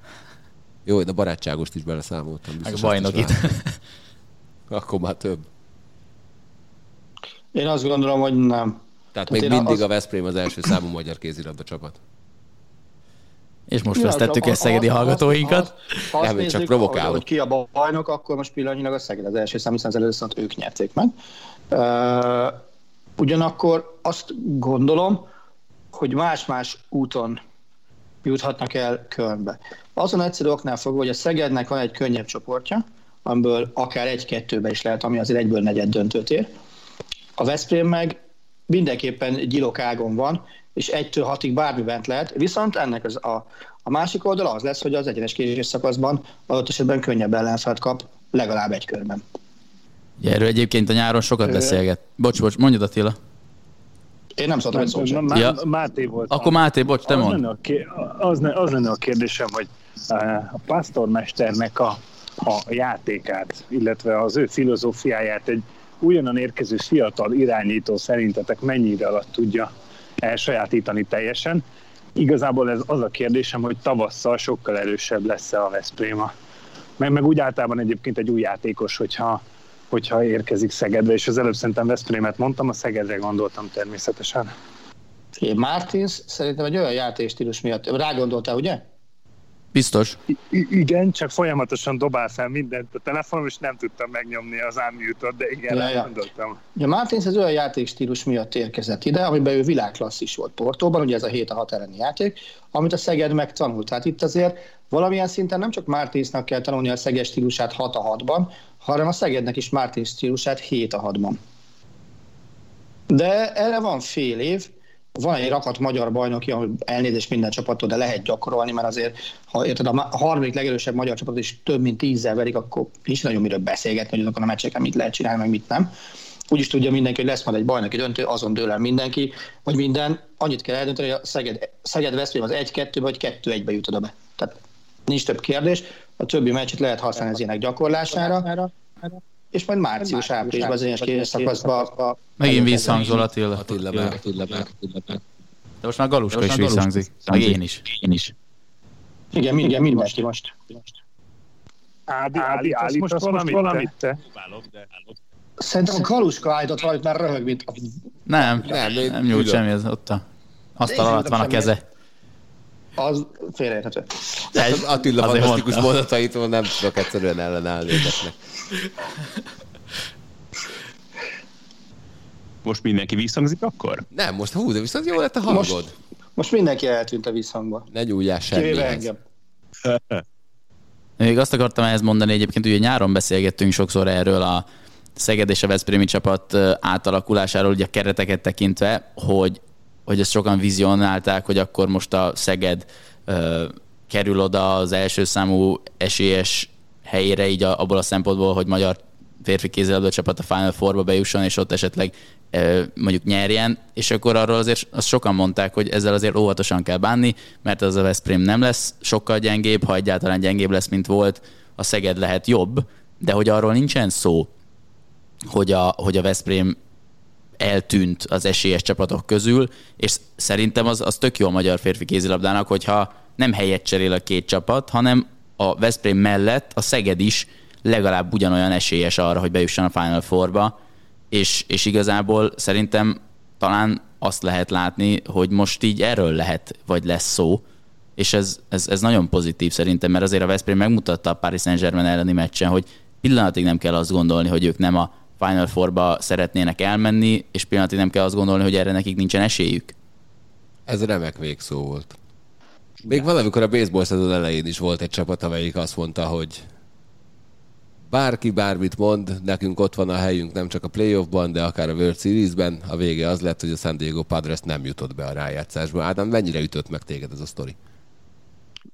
Jó, de barátságost is beleszámoltam. Meg a bajnokit. Akkor már több. Én azt gondolom, hogy nem. Tehát, Tehát még mindig az... a Veszprém az első számú magyar kézilabda csapat. És most vesztettük el szegedi hallgatóinkat. Ha azt csak provokálok. Hogy ki a bajnok, akkor most pillanatnyilag a Szeged az első szám, hiszen az először ők nyerték meg. Uh, ugyanakkor azt gondolom, hogy más-más úton juthatnak el Kölnbe. Azon egyszerű oknál fogva, hogy a Szegednek van egy könnyebb csoportja, amiből akár egy-kettőbe is lehet, ami azért egyből negyed döntőt ér. A Veszprém meg mindenképpen gyilok van, és egytől hatig bármi bent lehet, viszont ennek az a, a másik oldal az lesz, hogy az egyenes késés szakaszban adott esetben könnyebb ellenfelt kap legalább egy körben. Erről egyébként a nyáron sokat beszélget. Bocs, bocs, mondjad Attila. Én nem szóltam egy szót sem. Ja. Máté volt. Akkor Máté, bocs, te mond. Lenne ké... az, ne, az lenne a kérdésem, hogy a pásztormesternek a, a játékát, illetve az ő filozófiáját egy újonnan érkező fiatal irányító szerintetek mennyire alatt tudja elsajátítani teljesen. Igazából ez az a kérdésem, hogy tavasszal sokkal erősebb lesz-e a Veszpréma. Meg, meg úgy általában egyébként egy új játékos, hogyha, hogyha érkezik Szegedre, és az előbb szerintem Veszprémet mondtam, a Szegedre gondoltam természetesen. Én Martins szerintem egy olyan játékstílus miatt, rá gondoltál, ugye? Biztos. I- igen, csak folyamatosan dobál fel mindent a telefonom, és nem tudtam megnyomni az unmute de igen, ja, ja. gondoltam. Ja, Martins az olyan játékstílus miatt érkezett ide, amiben ő világklasszis volt Portóban, ugye ez a 7 a 6 elleni játék, amit a Szeged megtanult. Tehát itt azért valamilyen szinten nem csak Martinsnak kell tanulni a Szeged stílusát 6 a 6-ban, hanem a Szegednek is Martins stílusát 7 a 6-ban. De erre van fél év, van egy rakat magyar bajnoki, ahol elnézést minden csapattól, de lehet gyakorolni, mert azért, ha érted, a harmadik legerősebb magyar csapat is több mint tízzel verik, akkor nincs nagyon miről beszélgetni, hogy azokon a meccseken mit lehet csinálni, meg mit nem. Úgy is tudja mindenki, hogy lesz majd egy bajnoki döntő, azon dől el mindenki, vagy minden. Annyit kell eldönteni, hogy a Szeged, Szeged Veszprém az 1-2 vagy 2-1-be jut oda be. Tehát nincs több kérdés. A többi meccset lehet használni az ilyenek gyakorlására és majd március-áprilisban az egyes szakaszban. Megint visszhangzol Attila. Attila meg, Attila meg, Attila meg. De most már Galuska is visszhangzik. Meg én is. Én is. Igen, igen, mindenki most. Ádi, Ádi, Ádi, most valamit, valamit te? Szerintem a Galuska állított valamit, mert röhög, mint... Nem, nem, nem nyújt semmi, ez ott a asztal alatt van a keze. Az félreérthető. Az Attila fantasztikus mondataitól nem tudok egyszerűen ellenállni ezeknek. Most mindenki visszhangzik akkor? Nem, most hú, de viszont jó lett a hangod. Most, most mindenki eltűnt a visszhangba. Ne nyúljál semmihez. engem. Még azt akartam ehhez mondani, egyébként ugye nyáron beszélgettünk sokszor erről a Szeged és a Veszprémi csapat átalakulásáról, ugye a kereteket tekintve, hogy, hogy ezt sokan vizionálták, hogy akkor most a Szeged ö, kerül oda az első számú esélyes helyére, így abból a szempontból, hogy magyar férfi kézilabda csapat a Final Four-ba bejusson, és ott esetleg mondjuk nyerjen, és akkor arról azért azt sokan mondták, hogy ezzel azért óvatosan kell bánni, mert az a Veszprém nem lesz sokkal gyengébb, ha egyáltalán gyengébb lesz, mint volt, a Szeged lehet jobb, de hogy arról nincsen szó, hogy a, hogy a Veszprém eltűnt az esélyes csapatok közül, és szerintem az, az tök jó a magyar férfi kézilabdának, hogyha nem helyet cserél a két csapat, hanem a Veszprém mellett a Szeged is legalább ugyanolyan esélyes arra, hogy bejusson a Final Four-ba, és, és igazából szerintem talán azt lehet látni, hogy most így erről lehet, vagy lesz szó, és ez, ez, ez nagyon pozitív szerintem, mert azért a Veszprém megmutatta a Paris Saint-Germain elleni meccsen, hogy pillanatig nem kell azt gondolni, hogy ők nem a Final Four-ba szeretnének elmenni, és pillanatig nem kell azt gondolni, hogy erre nekik nincsen esélyük. Ez remek végszó volt. Még valamikor a baseball szezon elején is volt egy csapat, amelyik azt mondta, hogy bárki bármit mond, nekünk ott van a helyünk nem csak a playoffban, de akár a World Series-ben. A vége az lett, hogy a San Diego Padres nem jutott be a rájátszásba. Ádám, mennyire ütött meg téged ez a sztori?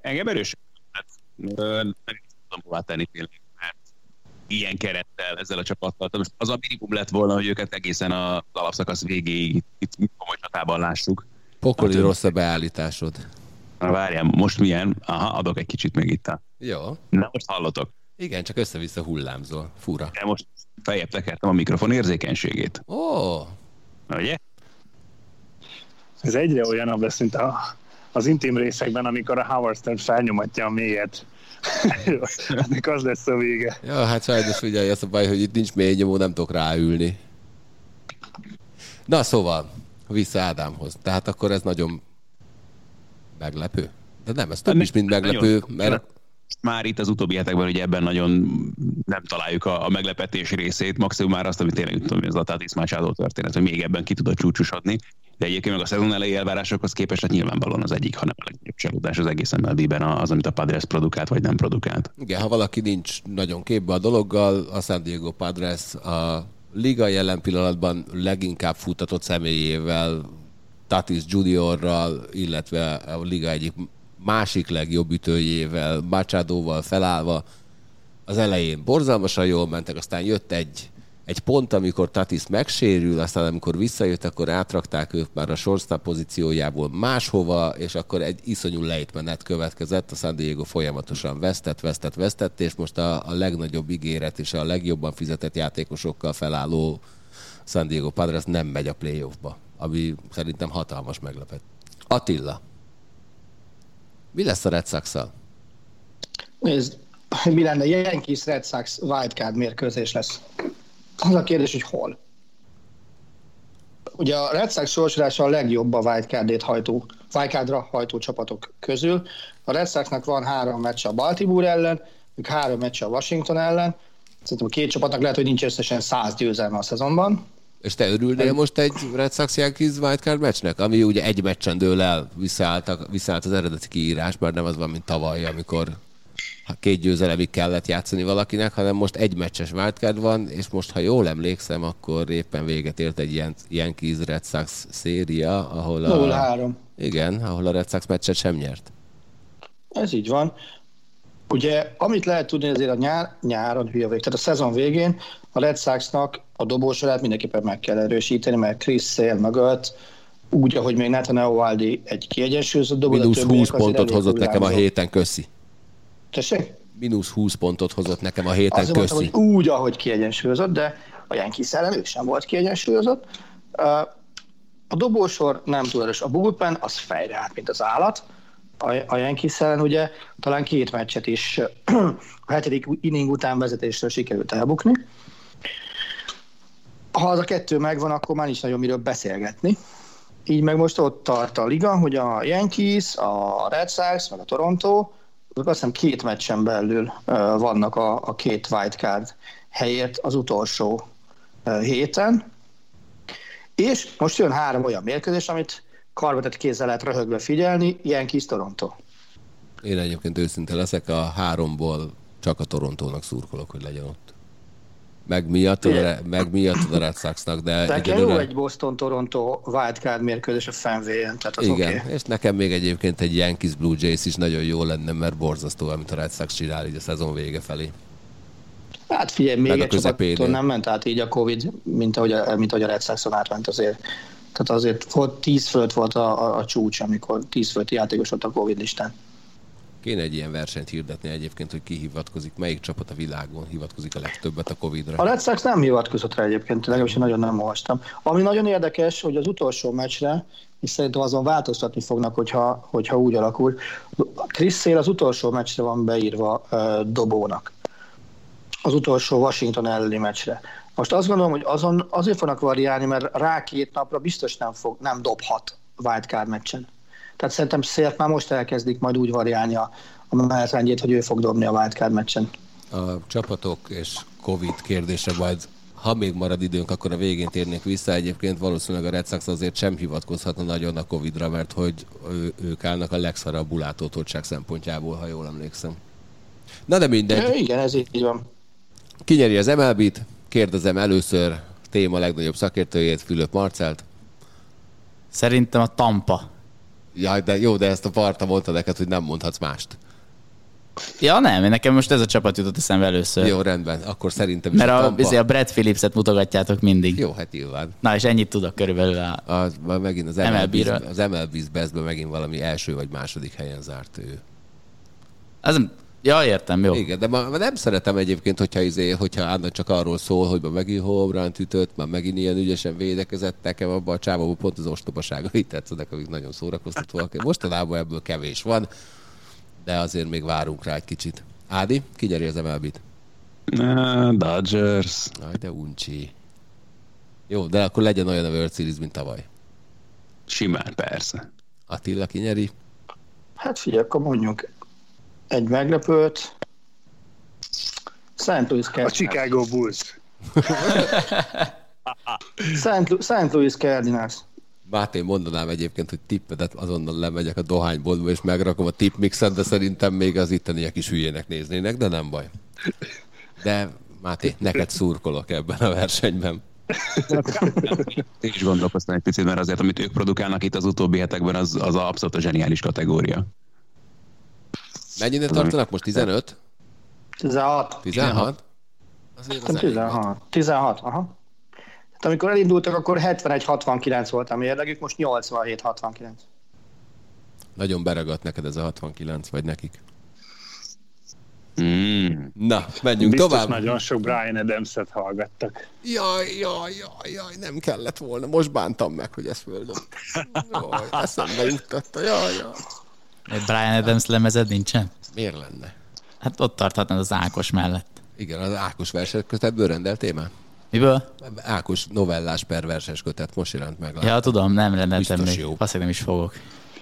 Engem erős. Hát, nem tudom hová tenni tényleg, mert ilyen kerettel, ezzel a csapattal. Most az a minimum lett volna, hogy őket egészen az alapszakasz végéig itt komoly csatában lássuk. Pokoli hát, rossz a beállításod. Na várjál, most milyen? Aha, adok egy kicsit még itt. A... Jó. Na most hallotok. Igen, csak össze-vissza hullámzol. Fura. De most feljebb tekertem a mikrofon érzékenységét. Ó. Oh. Ugye? Ez egyre olyanabb lesz, mint a, az intim részekben, amikor a Howard Stern felnyomatja a mélyet. Ennek az lesz a vége. Ja, hát sajnos figyelj, az a baj, hogy itt nincs mély nyomó, nem tudok ráülni. Na szóval, vissza Ádámhoz. Tehát akkor ez nagyon meglepő. De nem, ez több is, mint meglepő, mert már itt az utóbbi hetekben ugye ebben nagyon nem találjuk a, a meglepetés részét, maximum már azt, amit tényleg tudom, ez a Tatis Machado történet, hogy még ebben ki tudott csúcsosodni. De egyébként meg a szezon elejé elvárásokhoz képest hát nyilvánvalóan az egyik, hanem a legnagyobb csalódás az egész MLB-ben az, amit a Padres produkált, vagy nem produkált. Igen, ha valaki nincs nagyon képbe a dologgal, a San Diego Padres a liga jelen pillanatban leginkább futatott személyével, Tatis Juniorral, illetve a liga egyik másik legjobb ütőjével, Machadóval felállva. Az elején borzalmasan jól mentek, aztán jött egy, egy pont, amikor Tatis megsérül, aztán amikor visszajött, akkor átrakták őt már a shortstop pozíciójából máshova, és akkor egy iszonyú lejtmenet következett. A San Diego folyamatosan vesztett, vesztett, vesztett, és most a, a legnagyobb ígéret és a legjobban fizetett játékosokkal felálló San Diego Padres nem megy a playoffba, ami szerintem hatalmas meglepet. Attila. Mi lesz a Red sox -szal? Nézd, mi lenne Yankees Red Sox wildcard mérkőzés lesz. Az a kérdés, hogy hol. Ugye a Red Sox sorsolása a legjobb a wildcardét hajtó, wildcardra hajtó csapatok közül. A Red Soxnak van három meccs a Baltimore ellen, még három meccs a Washington ellen. Szerintem a két csapatnak lehet, hogy nincs összesen száz győzelme a szezonban. És te örülnél most egy Red Sox Yankees wildcard meccsnek? Ami ugye egy meccsen dől el, visszaállt, visszaállt az eredeti kiírás, bár nem az van, mint tavaly, amikor két győzelemig kellett játszani valakinek, hanem most egy meccses wildcard van, és most, ha jól emlékszem, akkor éppen véget ért egy ilyen Yankees Red Sox széria, ahol a... 0-3. Igen, ahol a Red Sox meccset sem nyert. Ez így van. Ugye, amit lehet tudni azért a nyár, nyáron, hülye vég, tehát a szezon végén a Red Soxnak a dobósorát mindenképpen meg kell erősíteni, mert Chris Sale mögött úgy, ahogy még Nathan Eovaldi egy kiegyensúlyozott dobó, Minusz 20 pontot hozott nekem a héten, köszi. Tessék? Minusz 20 pontot hozott nekem a héten, Azért köszi. Mondtam, hogy úgy, ahogy kiegyensúlyozott, de a Yankees ellen ő sem volt kiegyensúlyozott. A dobósor nem túl erős. A bullpen az fejre át, mint az állat. A, a Yankees ellen ugye talán két meccset is a hetedik inning után vezetésről sikerült elbukni. Ha az a kettő megvan, akkor már nincs nagyon miről beszélgetni. Így meg most ott tart a liga, hogy a Yankees, a Red Sox, meg a Toronto, azt hiszem két meccsen belül vannak a, a két wildcard helyért az utolsó héten. És most jön három olyan mérkőzés, amit karbatett kézzel lehet röhögve figyelni, Yankees Toronto. Én egyébként őszinte leszek, a háromból csak a Torontónak szurkolok, hogy legyen ott. Meg miatt, a, meg miatt a Red Sox-nak, de... Egyelőre... jó egy Boston-Toronto wildcard mérkőzés a fenvéjen, tehát az Igen, okay. és nekem még egyébként egy Yankees Blue Jays is nagyon jó lenne, mert borzasztó, amit a Red Sox csinál így a szezon vége felé. Hát figyelj, még egy csapattól nem ment át így a Covid, mint ahogy a, mint ahogy a Red Sox-on átment azért. Tehát azért volt 10 fölött volt a, a, a csúcs, amikor 10 fölötti játékos volt a Covid listán. Kéne egy ilyen versenyt hirdetni egyébként, hogy ki hivatkozik, melyik csapat a világon hivatkozik a legtöbbet a Covid-ra. A Red Sox nem hivatkozott rá egyébként, legalábbis nagyon nem olvastam. Ami nagyon érdekes, hogy az utolsó meccsre, és szerintem azon változtatni fognak, hogyha, hogyha úgy alakul. Chris Sale az utolsó meccsre van beírva uh, dobónak. Az utolsó Washington elleni meccsre. Most azt gondolom, hogy azon azért fognak variálni, mert rá két napra biztos nem, fog, nem dobhat wildcard meccsen. Tehát szerintem szélt már most elkezdik majd úgy variálni a, a menetrendjét, hogy ő fog dobni a wildcard meccsen. A csapatok és Covid kérdése majd ha még marad időnk, akkor a végén térnék vissza. Egyébként valószínűleg a Red Sox azért sem hivatkozhatna nagyon a Covid-ra, mert hogy ő, ők állnak a legszarabb bulátótottság szempontjából, ha jól emlékszem. Na de mindegy. Igen, ez így van. Ki nyeri az MLB-t? Kérdezem először téma legnagyobb szakértőjét, Fülöp Marcelt. Szerintem a Tampa. Ja, de jó, de ezt a parta mondta neked, hogy nem mondhatsz mást. Ja, nem, nekem most ez a csapat jutott eszembe először. Jó, rendben, akkor szerintem is Mert a, a, a Brad Phillips-et mutogatjátok mindig. Jó, hát nyilván. Na, és ennyit tudok körülbelül a... a megint az MLB-ről. MLB, az MLB Bestben megint valami első vagy második helyen zárt ő. Az, ja, értem, jó. Igen, de ma, ma nem szeretem egyébként, hogyha, izé, hogyha Anna csak arról szól, hogy ma megint home ütött, már megint ilyen ügyesen védekezett, nekem abban a csávóban pont az ostobaságai tetszenek, amik nagyon szórakoztatóak. Mostanában ebből kevés van, de azért még várunk rá egy kicsit. Ádi, ki nyeri az MLB-t? Dodgers. Aj, de uncsi. Jó, de akkor legyen olyan a World Series, mint tavaly. Simán, persze. Attila, ki nyeri? Hát figyelj, akkor mondjuk egy meglepőt. St. Louis A Chicago Bulls. St. Louis Cardinals. Máté mondanám egyébként, hogy tippedet azonnal lemegyek a dohányboltba, és megrakom a tipmixet, de szerintem még az itteniek is hülyének néznének, de nem baj. De Máté, neked szurkolok ebben a versenyben. Én is gondolkoztam egy picit, mert azért, amit ők produkálnak itt az utóbbi hetekben, az, az abszolút a zseniális kategória. Mennyire tartanak most? 15? 16. 16? Azért az elég 16. 16, aha. Tehát amikor elindultak, akkor 71-69 volt a mérlegük, most 87-69. Nagyon beragadt neked ez a 69, vagy nekik. Mm. Na, menjünk Biztos tovább. nagyon sok Brian Adams-et hallgattak. Jaj, jaj, jaj, jaj, nem kellett volna. Most bántam meg, hogy ezt földöm. Jaj, eszembe juttatta, jaj, jaj. Egy Brian Adams lemezed nincsen? Miért lenne? Hát ott tarthatnád az Ákos mellett. Igen, az Ákos verses kötetből rendeltél már? Miből? Ákos novellás per verses kötet most jelent meg. Ja, tudom, nem rendeltem Biztos még. jó. Azt nem is fogok.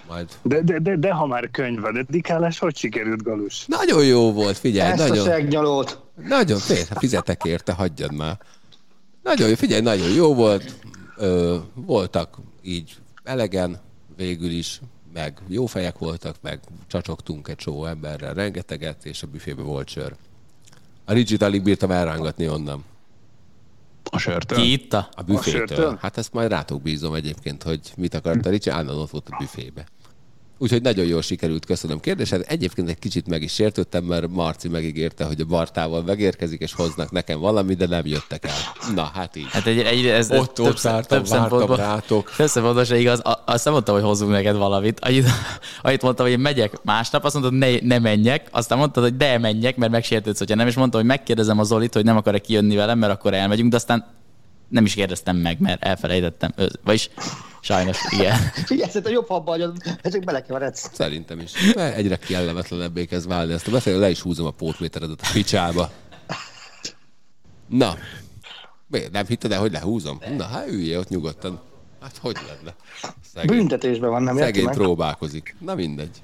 Majd. De, de, de, de ha már könyv a dedikálás, hogy sikerült Galus? Nagyon jó volt, figyelj, Ezt a nagyon, segnyalót. nagyon, tényleg, hát fizetek érte, hagyjad már. Nagyon jó, figyelj, nagyon jó volt. Ö, voltak így elegen végül is, meg jó fejek voltak, meg csacsogtunk egy csomó emberrel rengeteget, és a büfébe volt sör. A Rigit alig bírtam elrángatni onnan. A sörtől? Ki itta? A büfétől. sörtől? Hát ezt majd rátok bízom egyébként, hogy mit akart a Ricsi, állandóan ott volt a büfébe. Úgyhogy nagyon jól sikerült, köszönöm kérdésed. Egyébként egy kicsit meg is sértődtem, mert Marci megígérte, hogy a Bartával megérkezik, és hoznak nekem valamit, de nem jöttek el. Na, hát így. Hát egy, egy, ez, Ott- ott vártam, vártam rátok. Több szempontból se igaz. A- Azt nem mondtam, hogy hozzunk neked valamit. Annyit, annyit mondtam, hogy én megyek másnap, azt mondtad, ne, ne menjek. Aztán mondtad, hogy de menjek, mert megsértődsz, hogyha nem. És mondtam, hogy megkérdezem az Zolit, hogy nem akar-e kijönni velem, mert akkor elmegyünk, de aztán nem is kérdeztem meg, mert elfelejtettem. Vagyis sajnos, igen. Figyelj, szerintem jobb habba, hogy ezek belekeveredsz. Szerintem is. Mert Egyre kellemetlenebbé kezd válni ezt a beszélő, le is húzom a pótméteredet a picsába. Na, miért nem hitted el, hogy lehúzom? Na, hát üljél ott nyugodtan. Hát hogy lenne? Szegény. Büntetésben van, nem Szegény próbálkozik. Na mindegy.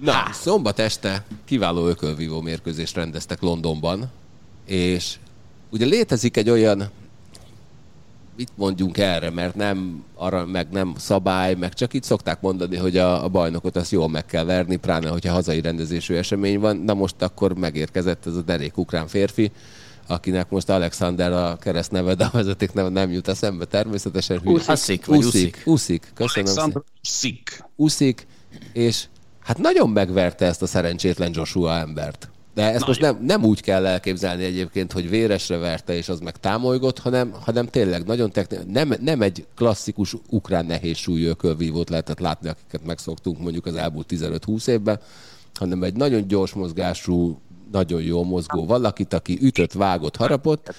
Na, szombat este kiváló ökölvívó mérkőzést rendeztek Londonban, és ugye létezik egy olyan, mit mondjunk erre, mert nem arra, meg nem szabály, meg csak itt szokták mondani, hogy a, a bajnokot azt jól meg kell verni, pláne, hogyha hazai rendezésű esemény van. Na most akkor megérkezett ez a derék ukrán férfi, akinek most Alexander a keresztneve, de a vezeték neve nem jut eszembe természetesen. Hülye. Uszik, vagy Uszik, Uszik. Uszik, köszönöm szépen Alexander Szik. úszik, és hát nagyon megverte ezt a szerencsétlen Joshua embert. De ezt most nem, nem úgy kell elképzelni egyébként, hogy véresre verte, és az meg támolygott, hanem, hanem tényleg nagyon techni- nem, nem egy klasszikus ukrán nehéz súlyú ökölvívót lehetett látni, akiket megszoktunk mondjuk az elmúlt 15-20 évben, hanem egy nagyon gyors mozgású, nagyon jó mozgó valakit, aki ütött, vágott, harapott,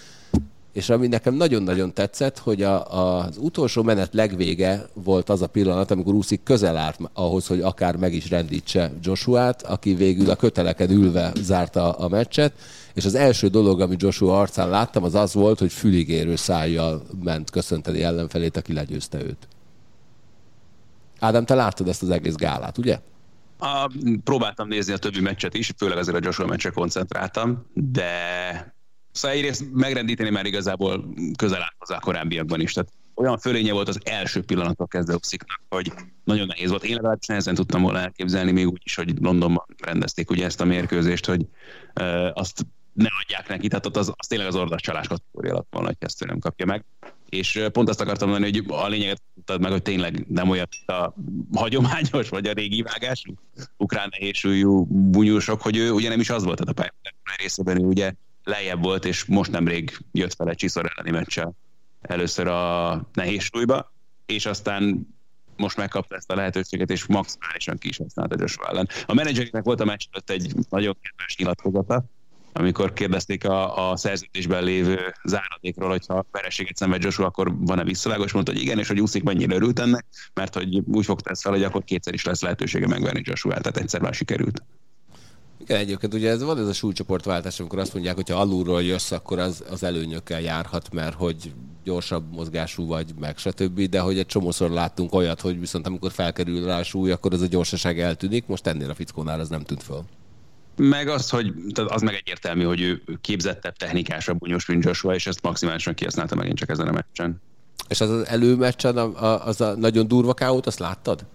és ami nekem nagyon-nagyon tetszett, hogy a, az utolsó menet legvége volt az a pillanat, amikor Uszik közel állt ahhoz, hogy akár meg is rendítse Joshuát, aki végül a köteleken ülve zárta a meccset, és az első dolog, amit Joshua arcán láttam, az az volt, hogy füligérő szájjal ment köszönteni ellenfelét, aki legyőzte őt. Ádám, te láttad ezt az egész gálát, ugye? A, próbáltam nézni a többi meccset is, főleg azért a Joshua meccse koncentráltam, de szóval egyrészt megrendíteni már igazából közel állt hozzá a korábbiakban is. Tehát olyan fölénye volt az első pillanattól kezdve Uxiknak, hogy nagyon nehéz volt. Én legalábbis nehezen tudtam volna elképzelni, még úgy is, hogy Londonban rendezték ugye ezt a mérkőzést, hogy uh, azt ne adják neki, tehát ott az, az tényleg az ordas csalás kategória alatt volna, hogy ezt ő nem kapja meg. És pont azt akartam mondani, hogy a lényeget tudtad meg, hogy tényleg nem olyan a hagyományos, vagy a régi vágású ukrán nehézsúlyú bunyósok, hogy ő ugye nem is az volt, tehát a pályán részében ugye lejjebb volt, és most nemrég jött fel egy Csiszor elleni meccsel először a nehézsúlyba, és aztán most megkapta ezt a lehetőséget, és maximálisan ki is használta Joshua ellen. A menedzserének volt a meccs előtt egy nagyon kedves nyilatkozata, amikor kérdezték a, a szerződésben lévő záradékról, hogyha vereséget szenved Joshua, akkor van-e visszavágos, mondta, hogy igen, és hogy úszik mennyire örült ennek, mert hogy úgy fogta ezt fel, hogy akkor kétszer is lesz lehetősége megverni Joshua, tehát egyszer már sikerült. Igen, egyébként ugye ez van ez a súlycsoportváltás, amikor azt mondják, hogy ha alulról jössz, akkor az, az előnyökkel járhat, mert hogy gyorsabb mozgású vagy, meg stb. De hogy egy csomószor láttunk olyat, hogy viszont amikor felkerül rá a súly, akkor az a gyorsaság eltűnik, most ennél a fickónál az nem tűnt föl. Meg az, hogy tehát az meg egyértelmű, hogy ő képzettebb, technikásabb bunyos, mint Joshua, és ezt maximálisan kihasználta megint csak ezen a meccsen. És az az előmeccsen, az a nagyon durva káót, azt láttad?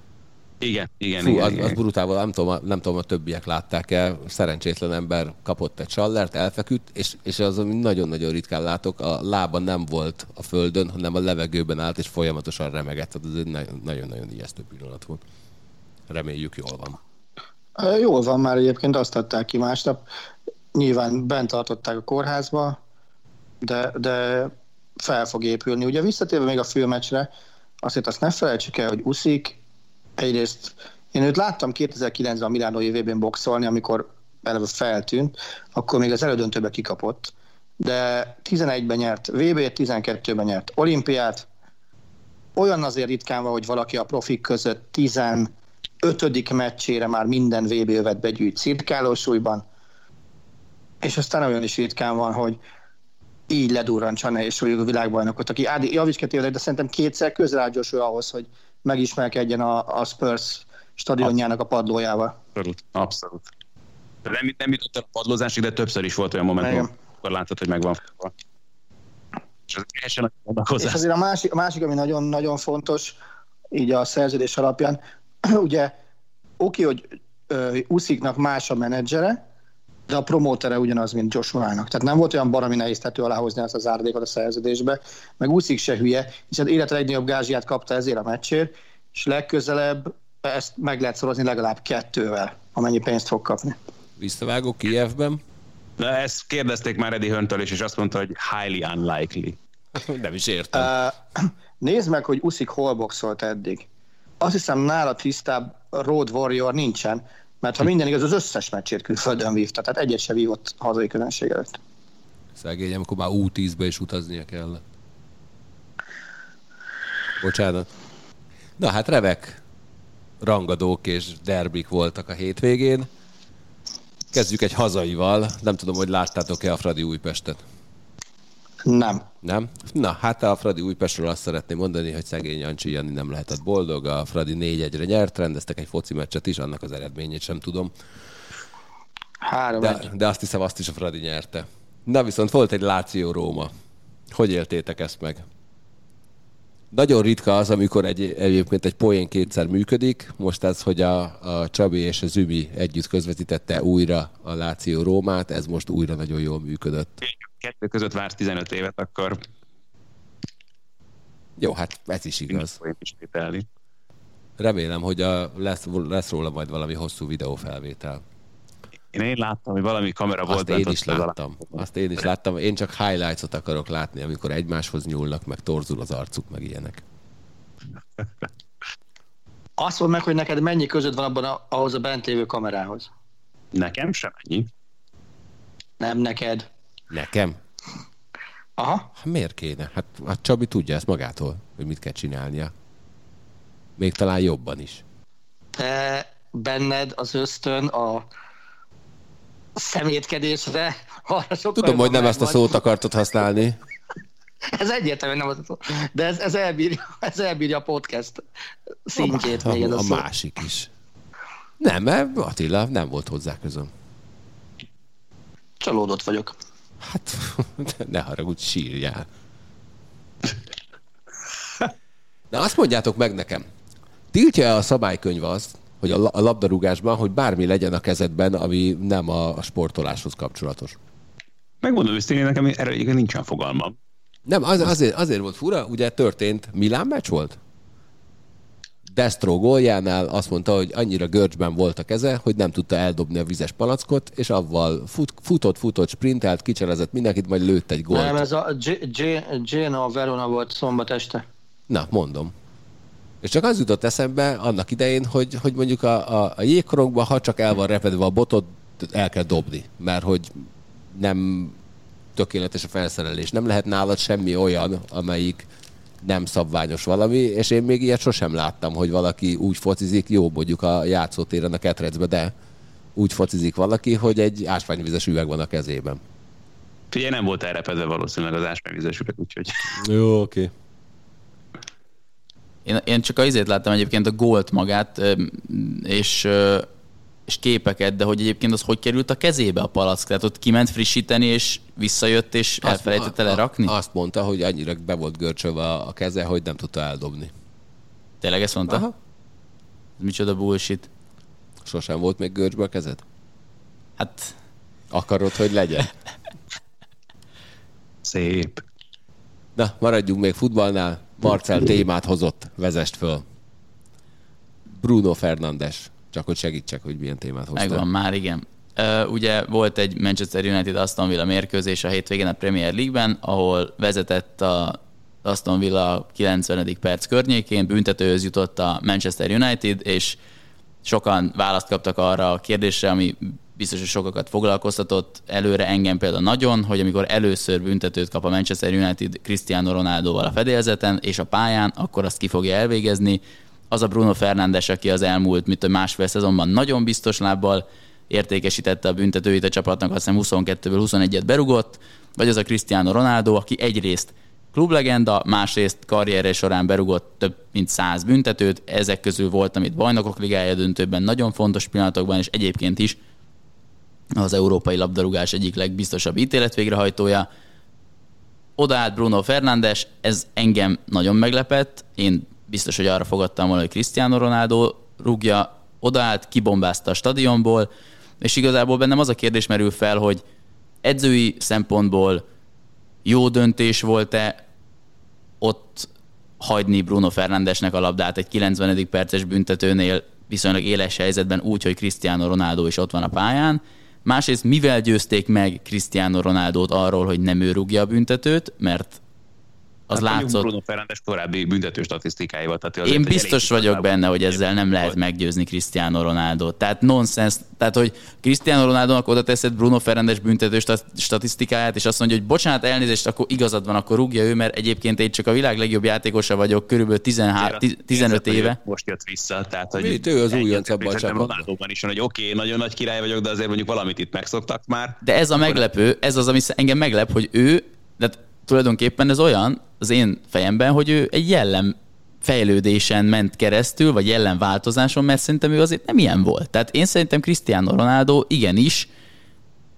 Igen, igen, Fú, igen, az, igen. az brutál, nem tudom, nem tudom, a többiek látták-e, szerencsétlen ember kapott egy sallert, elfeküdt, és, és az, ami nagyon-nagyon ritkán látok, a lába nem volt a földön, hanem a levegőben állt, és folyamatosan remegett. Tehát ez egy nagyon-nagyon ijesztő pillanat volt. Reméljük jól van. Jól van már egyébként, azt adták ki másnap. Nyilván bent tartották a kórházba, de, de fel fog épülni. Ugye visszatérve még a főmecsre, azért azt ne felejtsük el, hogy Uszik egyrészt én őt láttam 2009-ben a Milánó évében boxolni, amikor eleve feltűnt, akkor még az elődöntőbe kikapott, de 11-ben nyert VB-t, 12-ben nyert olimpiát, olyan azért ritkán van, hogy valaki a profik között 15. meccsére már minden VB övet begyűjt cirkálósúlyban, és aztán olyan is ritkán van, hogy így ledurrantsa nehéz súlyú a világbajnokot, aki Ádi Javicsket de szerintem kétszer közel áll ahhoz, hogy megismerkedjen a, a Spurs stadionjának a padlójával. Abszolút, abszolút. Nem, nem jutott el a padlózásig, de többször is volt olyan momentum, akkor láttad, hogy megvan. És az És azért a másik, a másik, ami nagyon-nagyon fontos, így a szerződés alapján, ugye oké, okay, hogy Usziknak más a menedzsere, de a promótere ugyanaz, mint Joshua-nak. Tehát nem volt olyan baromi nehéz tető aláhozni azt az árdékot a szerződésbe, meg Uszik se hülye, hiszen élete legnagyobb gázsiát kapta ezért a meccsért, és legközelebb ezt meg lehet szorozni legalább kettővel, amennyi pénzt fog kapni. Visszavágó Kijevben? Na, ezt kérdezték már Eddie Höntől is, és azt mondta, hogy highly unlikely. Nem is értem. Uh, nézd meg, hogy Uszik hol boxolt eddig. Azt hiszem nála tisztább Road Warrior nincsen, mert ha minden igaz, az összes meccsét külföldön vívta, tehát egyet se vívott hazai közönség előtt. Szegény, amikor már U10-be is utaznia kell. Bocsánat. Na hát revek rangadók és derbik voltak a hétvégén. Kezdjük egy hazaival. Nem tudom, hogy láttátok-e a Fradi Újpestet. Nem. Nem? Na, hát a Fradi Újpestről azt szeretném mondani, hogy szegény Jancsi Jani nem lehetett boldog. A Fradi 4-1-re nyert, rendeztek egy foci meccset is, annak az eredményét sem tudom. Három de, de azt hiszem, azt is a Fradi nyerte. Na viszont volt egy Láció Róma. Hogy éltétek ezt meg? Nagyon ritka az, amikor egy, egyébként egy poén kétszer működik. Most ez, hogy a, a Csabi és a Zümi együtt közvetítette újra a Láció Rómát, ez most újra nagyon jól működött kettő között vársz 15 évet, akkor... Jó, hát ez is igaz. Remélem, hogy a, lesz, lesz róla majd valami hosszú videófelvétel. Én, én láttam, hogy valami kamera volt. Azt én is láttam. Azt én is láttam. Én csak highlights-ot akarok látni, amikor egymáshoz nyúlnak, meg torzul az arcuk, meg ilyenek. Azt mondd meg, hogy neked mennyi között van abban a, ahhoz a bent lévő kamerához? Nekem sem ennyi. Nem neked. Nekem? Aha. Hát miért kéne? Hát hát Csabi tudja ezt magától, hogy mit kell csinálnia. Még talán jobban is. Te benned az ösztön a szemétkedésre arra sokkal Tudom, hogy nem ezt a szót akartad használni. ez egyértelműen nem az a szó. De ez, ez, elbírja, ez elbírja a podcast szintjét a, még a, a, a szó. másik is. Nem, mert Attila nem volt hozzá közöm. Csalódott vagyok. Hát, ne haragudj, sírjál. De azt mondjátok meg nekem, tiltja a szabálykönyv azt, hogy a labdarúgásban, hogy bármi legyen a kezedben, ami nem a sportoláshoz kapcsolatos? Megmondom őszintén, nekem erre nincsen fogalmam. Nem, az, azért, azért volt fura, ugye történt, Milán meccs volt? Destro góljánál azt mondta, hogy annyira görcsben volt a keze, hogy nem tudta eldobni a vizes palackot, és avval fut, futott, futott, sprintelt, kicserezett mindenkit, majd lőtt egy gólt. Nem, ez a Genoa Verona volt szombat este. Na, mondom. És csak az jutott eszembe annak idején, hogy, hogy mondjuk a, a, a jégkorongban, ha csak el van repedve a botot, el kell dobni, mert hogy nem tökéletes a felszerelés. Nem lehet nálad semmi olyan, amelyik nem szabványos valami, és én még ilyet sosem láttam, hogy valaki úgy focizik, jó mondjuk a játszótéren a ketrecbe, de úgy focizik valaki, hogy egy ásványvizes üveg van a kezében. Figyelj, nem volt elrepedve valószínűleg az ásványvizes üveg, úgyhogy... Jó, oké. Okay. Én, én csak azért láttam egyébként a gólt magát, és, és képeket, de hogy egyébként az hogy került a kezébe a palack? Tehát ott kiment frissíteni, és visszajött, és azt, elfelejtette lerakni? Azt mondta, hogy annyira be volt görcsölve a keze, hogy nem tudta eldobni. Tényleg ezt mondta? Aha. Micsoda bullshit. Sosem volt még görcsbe a kezed? Hát... Akarod, hogy legyen? Szép. Na, maradjunk még futballnál. Marcel témát hozott, vezest föl. Bruno Fernandes. Csak hogy segítsek, hogy milyen témát hoztál. Megvan már, igen. Uh, ugye volt egy Manchester United Aston Villa mérkőzés a hétvégén a Premier League-ben, ahol vezetett a Aston Villa 90. perc környékén, büntetőhöz jutott a Manchester United, és sokan választ kaptak arra a kérdésre, ami biztos, hogy sokakat foglalkoztatott, előre engem például nagyon, hogy amikor először büntetőt kap a Manchester United Cristiano Ronaldoval a fedélzeten és a pályán, akkor azt ki fogja elvégezni. Az a Bruno Fernandes, aki az elmúlt mint a másfél szezonban nagyon biztos lábbal értékesítette a büntetőit a csapatnak, azt hiszem 22-ből 21-et berugott, vagy az a Cristiano Ronaldo, aki egyrészt klublegenda, másrészt karrierje során berugott több mint száz büntetőt, ezek közül volt, amit bajnokok ligája döntőben nagyon fontos pillanatokban, és egyébként is az európai labdarúgás egyik legbiztosabb ítéletvégrehajtója. Odaállt Bruno Fernandes, ez engem nagyon meglepett, én biztos, hogy arra fogadtam volna, hogy Cristiano Ronaldo rúgja, odaállt, kibombázta a stadionból, és igazából bennem az a kérdés merül fel, hogy edzői szempontból jó döntés volt-e ott hagyni Bruno Fernandesnek a labdát egy 90. perces büntetőnél viszonylag éles helyzetben úgy, hogy Cristiano Ronaldo is ott van a pályán, Másrészt mivel győzték meg Cristiano Ronaldot arról, hogy nem ő rúgja a büntetőt, mert az hát látszott... Bruno Fernandes korábbi büntető statisztikáival. Tehát Én biztos vagyok benne, hogy ezzel nem lehet meggyőzni Cristiano Ronaldo. Tehát nonsens, tehát hogy Cristiano Ronaldo-nak oda teszed Bruno Fernandes büntető statisztikáját, és azt mondja, hogy bocsánat, elnézést, akkor igazad van, akkor rúgja ő, mert egyébként én csak a világ legjobb játékosa vagyok, körülbelül 13, 15 éve. Most jött vissza, tehát hogy Mit ő az újonc abban a csapatban. is van, hogy oké, okay, nagyon nagy király vagyok, de azért mondjuk valamit itt megszoktak már. De ez a meglepő, ez az, ami engem meglep, hogy ő, de tulajdonképpen ez olyan az én fejemben, hogy ő egy jellem fejlődésen ment keresztül, vagy jellemváltozáson, mert szerintem ő azért nem ilyen volt. Tehát én szerintem Cristiano Ronaldo igenis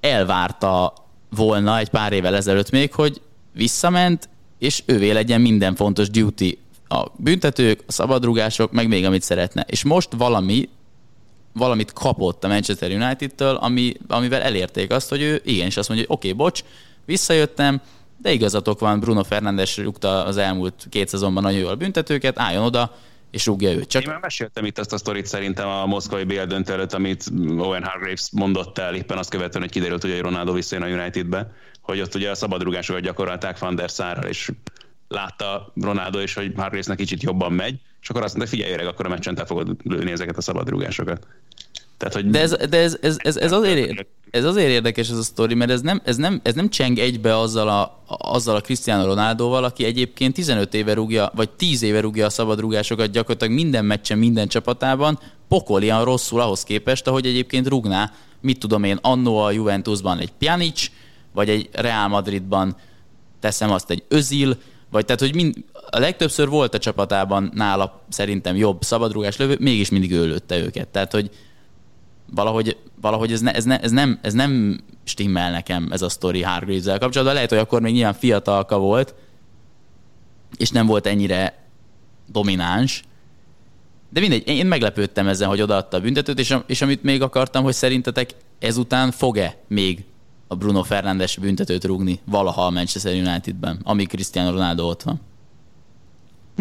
elvárta volna egy pár évvel ezelőtt még, hogy visszament, és ővé legyen minden fontos duty. A büntetők, a szabadrugások, meg még amit szeretne. És most valami, valamit kapott a Manchester United-től, ami, amivel elérték azt, hogy ő igenis azt mondja, hogy oké, okay, bocs, visszajöttem, de igazatok van, Bruno Fernandes rúgta az elmúlt két szezonban nagyon jól büntetőket, álljon oda, és rúgja őt. Csak... Én már meséltem itt azt a sztorit szerintem a moszkvai BL döntő előtt, amit Owen Hargraves mondott el, éppen azt követően, hogy kiderült, hogy Ronaldo visszajön a Unitedbe, hogy ott ugye a szabadrugásokat gyakorolták Van der Sárral, és látta Ronaldo is, hogy Hargravesnek kicsit jobban megy, és akkor azt mondta, figyelj öreg, akkor a meccsen te fogod lőni ezeket a szabadrugásokat. Tehát, hogy... De, ez, de ez, ez, ez, ez, azért, ez azért érdekes ez a sztori, mert ez nem, ez nem, ez nem cseng egybe azzal a, azzal a Cristiano Ronaldoval, aki egyébként 15 éve rúgja, vagy 10 éve rúgja a szabadrúgásokat gyakorlatilag minden meccsen, minden csapatában, pokolian rosszul ahhoz képest, ahogy egyébként rúgná, mit tudom én, annó a Juventusban egy Pjanic, vagy egy Real Madridban teszem azt egy Özil, vagy tehát, hogy mind, a legtöbbször volt a csapatában nála szerintem jobb szabadrúgás lövő, mégis mindig ő lőtte őket. Tehát, hogy valahogy, valahogy ez, ne, ez, ne, ez, nem, ez nem stimmel nekem ez a sztori hargreaves kapcsolatban. Lehet, hogy akkor még nyilván fiatalka volt, és nem volt ennyire domináns, de mindegy, én meglepődtem ezen, hogy odaadta a büntetőt, és, és amit még akartam, hogy szerintetek ezután fog-e még a Bruno Fernandes büntetőt rúgni valaha a Manchester Unitedben, amíg Cristiano Ronaldo ott van.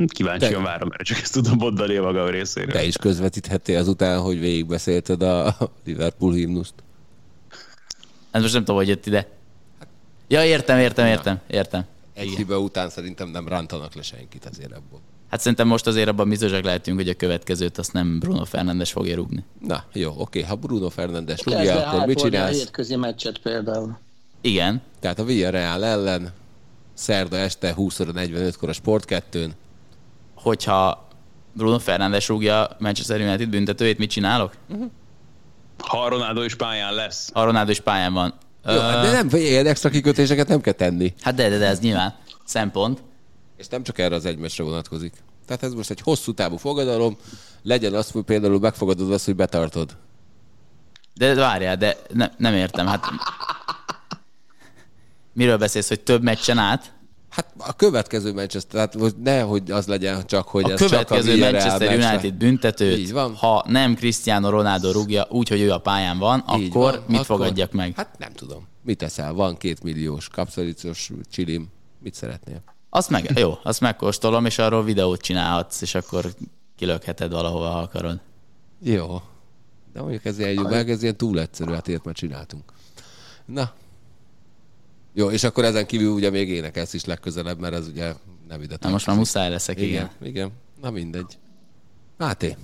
Kíváncsian Te... várom, mert csak ezt tudom mondani a magam részéről. Te is közvetíthetél azután, hogy végigbeszélted a Liverpool himnuszt. Hát most nem tudom, hogy jött ide. Ja, értem, értem, értem, értem. Egy hiba után szerintem nem rántanak le senkit azért ebből. Hát szerintem most azért abban biztosak lehetünk, hogy a következőt azt nem Bruno Fernandes fogja rúgni. Na, jó, oké, ha Bruno Fernandes rúgja, akkor mit csinálsz? a hétközi meccset például. Igen. Tehát a Villarreal ellen, szerda este 20.45-kor a Sport 2 hogyha Bruno Fernandes rúgja Manchester United büntetőjét, mit csinálok? Uh-huh. Ha Ronaldo is pályán lesz. A Ronaldo is pályán van. Jó, de nem, ilyen extra kikötéseket nem kell tenni. Hát de, de, de ez nyilván szempont. És nem csak erre az egy meccsre vonatkozik. Tehát ez most egy hosszú távú fogadalom, legyen az, hogy például megfogadod azt, hogy betartod. De várjál, de ne, nem értem. Hát miről beszélsz, hogy több meccsen át? Hát a következő Manchester, tehát most ne, hogy az legyen csak, hogy A ez következő csak a Manchester United büntetőt, Így van. ha nem Cristiano Ronaldo rúgja úgy, hogy ő a pályán van, Így akkor van, mit fogadjak meg? Hát nem tudom. Mit teszel? Van két milliós kapszalicos csilim. Mit szeretnél? Azt meg, jó, azt megkóstolom, és arról videót csinálhatsz, és akkor kilökheted valahova, ha akarod. Jó. De mondjuk ez ilyen, meg, ez ilyen túl egyszerű, hát ilyet már csináltunk. Na. Jó, és akkor ezen kívül ugye még énekelsz is legközelebb, mert ez ugye nem ide Na most már muszáj leszek, igen. igen. Igen, na mindegy. Máté,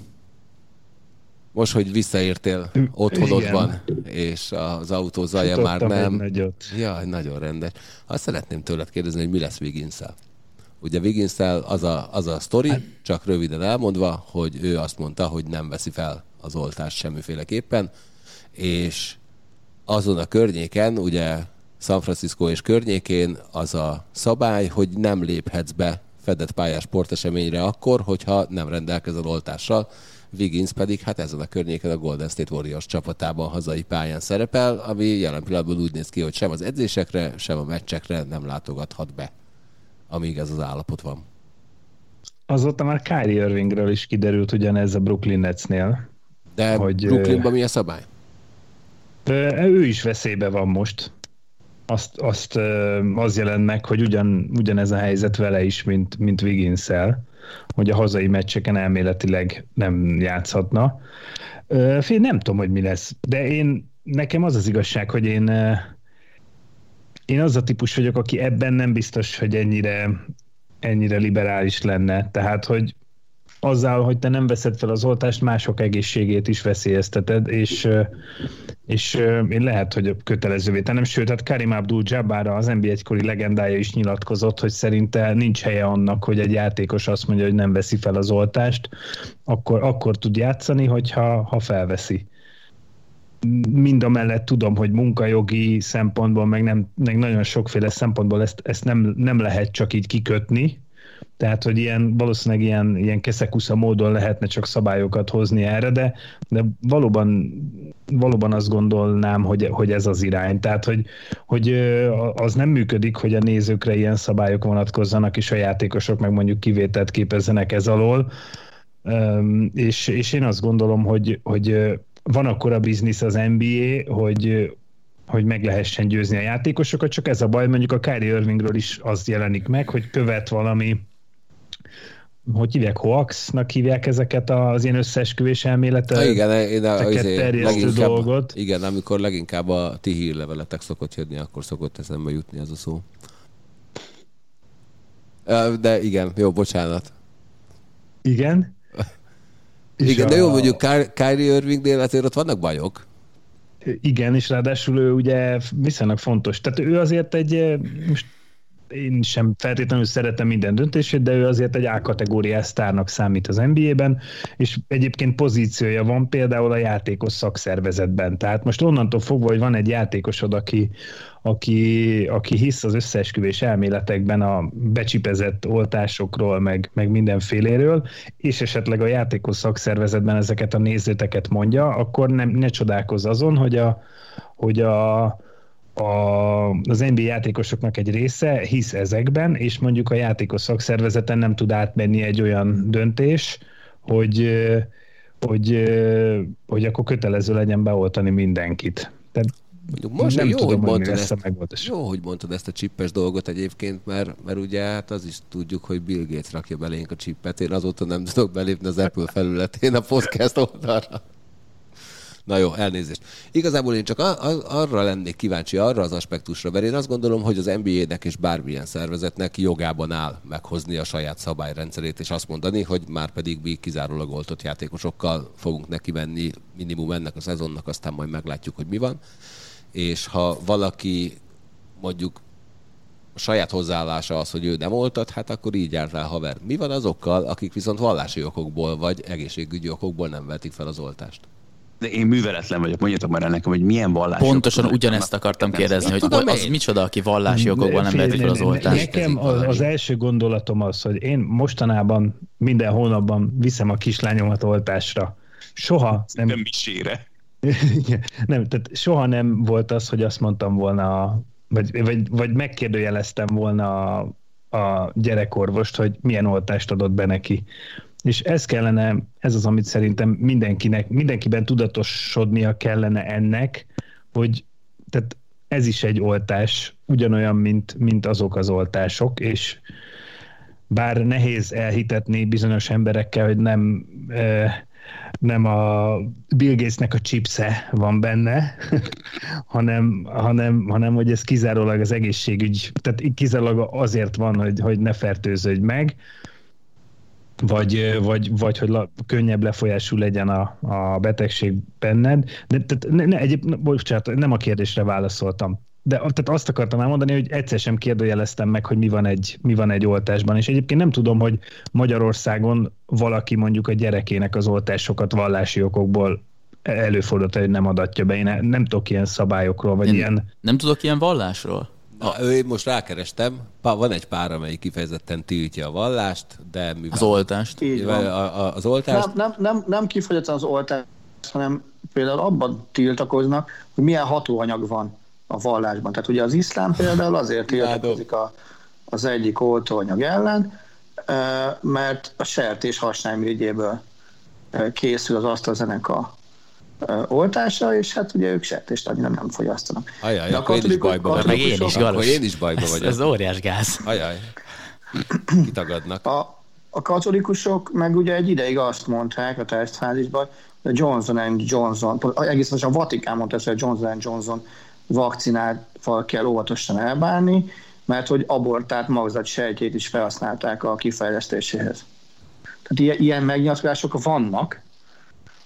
most, hogy visszaértél otthonodban, és az autó zaja már nem. nagyot. Jaj, nagyon rendes. Azt szeretném tőled kérdezni, hogy mi lesz wiggins Ugye wiggins az a, az a sztori, csak röviden elmondva, hogy ő azt mondta, hogy nem veszi fel az oltást semmiféleképpen, és azon a környéken, ugye San Francisco és környékén az a szabály, hogy nem léphetsz be fedett pályás sporteseményre akkor, hogyha nem rendelkezel oltással. Wiggins pedig hát ezen a környéken a Golden State Warriors csapatában hazai pályán szerepel, ami jelen pillanatban úgy néz ki, hogy sem az edzésekre, sem a meccsekre nem látogathat be, amíg ez az állapot van. Azóta már Kyrie Irvingről is kiderült ugyanez a Brooklyn Netsnél. De hogy, Brooklynban mi a szabály? Ö, Ő is veszélybe van most. Azt, azt az jelent meg, hogy ugyan, ugyanez a helyzet vele is, mint, mint wiggins hogy a hazai meccseken elméletileg nem játszhatna. Fél nem tudom, hogy mi lesz, de én, nekem az az igazság, hogy én én az a típus vagyok, aki ebben nem biztos, hogy ennyire, ennyire liberális lenne. Tehát, hogy azzal, hogy te nem veszed fel az oltást, mások egészségét is veszélyezteted, és, és én lehet, hogy kötelezővé tennem. Sőt, hát Karim Abdul-Jabbar, az NBA egykori legendája is nyilatkozott, hogy szerinte nincs helye annak, hogy egy játékos azt mondja, hogy nem veszi fel az oltást, akkor, akkor tud játszani, hogyha ha felveszi. Mind a mellett tudom, hogy munkajogi szempontból, meg, nem, meg nagyon sokféle szempontból ezt, ezt nem, nem lehet csak így kikötni, tehát, hogy ilyen, valószínűleg ilyen, ilyen keszekusza módon lehetne csak szabályokat hozni erre, de, de valóban, valóban azt gondolnám, hogy, hogy ez az irány. Tehát, hogy, hogy az nem működik, hogy a nézőkre ilyen szabályok vonatkozzanak, és a játékosok meg mondjuk kivételt képezzenek ez alól. És, és én azt gondolom, hogy, hogy van akkor a biznisz az NBA, hogy hogy meg lehessen győzni a játékosokat, csak ez a baj, mondjuk a Kyrie Irvingről is az jelenik meg, hogy követ valami hogy hívják, hoaxnak hívják ezeket az ilyen összeesküvés elméletet. Igen, én a, izé, terjesztő dolgot. Igen, amikor leginkább a ti hírleveletek szokott jönni, akkor szokott eszembe jutni ez a szó. De igen, jó, bocsánat. Igen. Igen, de a- jó, mondjuk Ky- Kyrie Irvingnél azért ott vannak bajok. Igen, és ráadásul ő ugye viszonylag fontos. Tehát ő azért egy, most én sem feltétlenül szeretem minden döntését, de ő azért egy A-kategóriás sztárnak számít az NBA-ben, és egyébként pozíciója van például a játékos szakszervezetben. Tehát most onnantól fogva, hogy van egy játékosod, aki, aki, aki hisz az összeesküvés elméletekben a becsipezett oltásokról, meg, meg mindenféléről, és esetleg a játékos szakszervezetben ezeket a nézőteket mondja, akkor nem, ne csodálkozz azon, hogy a, hogy a, a, az NBA játékosoknak egy része hisz ezekben, és mondjuk a játékos szakszervezeten nem tud átmenni egy olyan döntés, hogy, ö, hogy, ö, hogy akkor kötelező legyen beoltani mindenkit. Tehát Mondjuk most nem jó, tudom, hogy mondtad ezt, a megoldás. jó, hogy mondtad ezt a csippes dolgot egyébként, mert, mert ugye hát az is tudjuk, hogy Bill Gates rakja belénk a csippet. Én azóta nem tudok belépni az Apple felületén a podcast oldalra. Na jó, elnézést. Igazából én csak a, a, arra lennék kíváncsi, arra az aspektusra, mert én azt gondolom, hogy az NBA-nek és bármilyen szervezetnek jogában áll meghozni a saját szabályrendszerét, és azt mondani, hogy már pedig mi kizárólag oltott játékosokkal fogunk neki menni minimum ennek a szezonnak, aztán majd meglátjuk, hogy mi van. És ha valaki mondjuk a saját hozzáállása az, hogy ő nem oltat, hát akkor így járt el haver. Mi van azokkal, akik viszont vallási okokból vagy egészségügyi okokból nem vetik fel az oltást? De én műveletlen vagyok, mondjatok már el nekem, hogy milyen vallás. Pontosan ugyanezt akartam kérdezni, hogy Tudom az én. micsoda, aki vallási okokból nem veheti fel az oltást. Nekem az, az első gondolatom az, hogy én mostanában minden hónapban viszem a kislányomat oltásra. Soha nem... Nem misére. nem, tehát soha nem volt az, hogy azt mondtam volna, vagy, vagy, vagy megkérdőjeleztem volna a, a gyerekorvost, hogy milyen oltást adott be neki. És ez kellene, ez az, amit szerintem mindenkinek, mindenkiben tudatosodnia kellene ennek, hogy tehát ez is egy oltás, ugyanolyan, mint, mint azok az oltások, és bár nehéz elhitetni bizonyos emberekkel, hogy nem, nem a Bill Gatesnek a chipse van benne, hanem, hanem, hanem hogy ez kizárólag az egészségügy, tehát kizárólag azért van, hogy, hogy ne fertőződj meg, vagy, vagy, vagy hogy la, könnyebb lefolyású legyen a, a betegség benned. De tehát ne, ne, egyéb, bocsánat, nem a kérdésre válaszoltam. De tehát azt akartam elmondani, hogy egyszer sem kérdőjeleztem meg, hogy mi van, egy, mi van egy oltásban. És egyébként nem tudom, hogy Magyarországon valaki mondjuk a gyerekének az oltásokat vallási okokból előfordult, hogy nem adatja be. Én nem tudok ilyen szabályokról, vagy Én ilyen... Nem tudok ilyen vallásról? Na, ő most rákerestem, van egy pár, amelyik kifejezetten tiltja a vallást, de mivel... Az oltást. Így van. A, a, az oltást... Nem, nem, nem, nem kifejezetten az oltást, hanem például abban tiltakoznak, hogy milyen hatóanyag van a vallásban. Tehát ugye az iszlám például azért tiltakozik a, az egyik oltóanyag ellen, mert a sertés hasnálmirigyéből készül az AstraZeneca oltása, és hát ugye ők sertést annyira nem fogyasztanak. Ajaj, De a akkor én is bajba vagyok. Meg én is, Akkor én is bajba vagyok. Ez, ez óriás gáz. Ajaj. Kitagadnak. A, a katolikusok meg ugye egy ideig azt mondták a tesztfázisban, hogy Johnson Johnson, egész a Vatikán mondta hogy a Johnson Johnson vakcinával kell óvatosan elbánni, mert hogy abortált magzat sejtjét is felhasználták a kifejlesztéséhez. Tehát ilyen, ilyen megnyilatkozások vannak,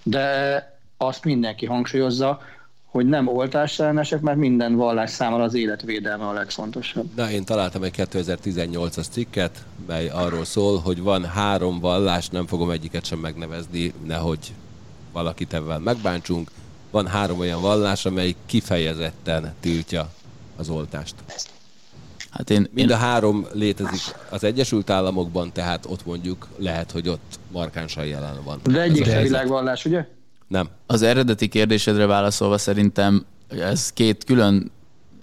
de azt mindenki hangsúlyozza, hogy nem oltásellenesek, mert minden vallás számára az életvédelme a legfontosabb. Na, én találtam egy 2018-as cikket, mely arról szól, hogy van három vallás, nem fogom egyiket sem megnevezni, nehogy valakit ebben megbántsunk. Van három olyan vallás, amely kifejezetten tiltja az oltást. Hát én, Mind én... a három létezik az Egyesült Államokban, tehát ott mondjuk lehet, hogy ott markánsan jelen van. De egyik sem világvallás, ugye? Nem. Az eredeti kérdésedre válaszolva szerintem ez két külön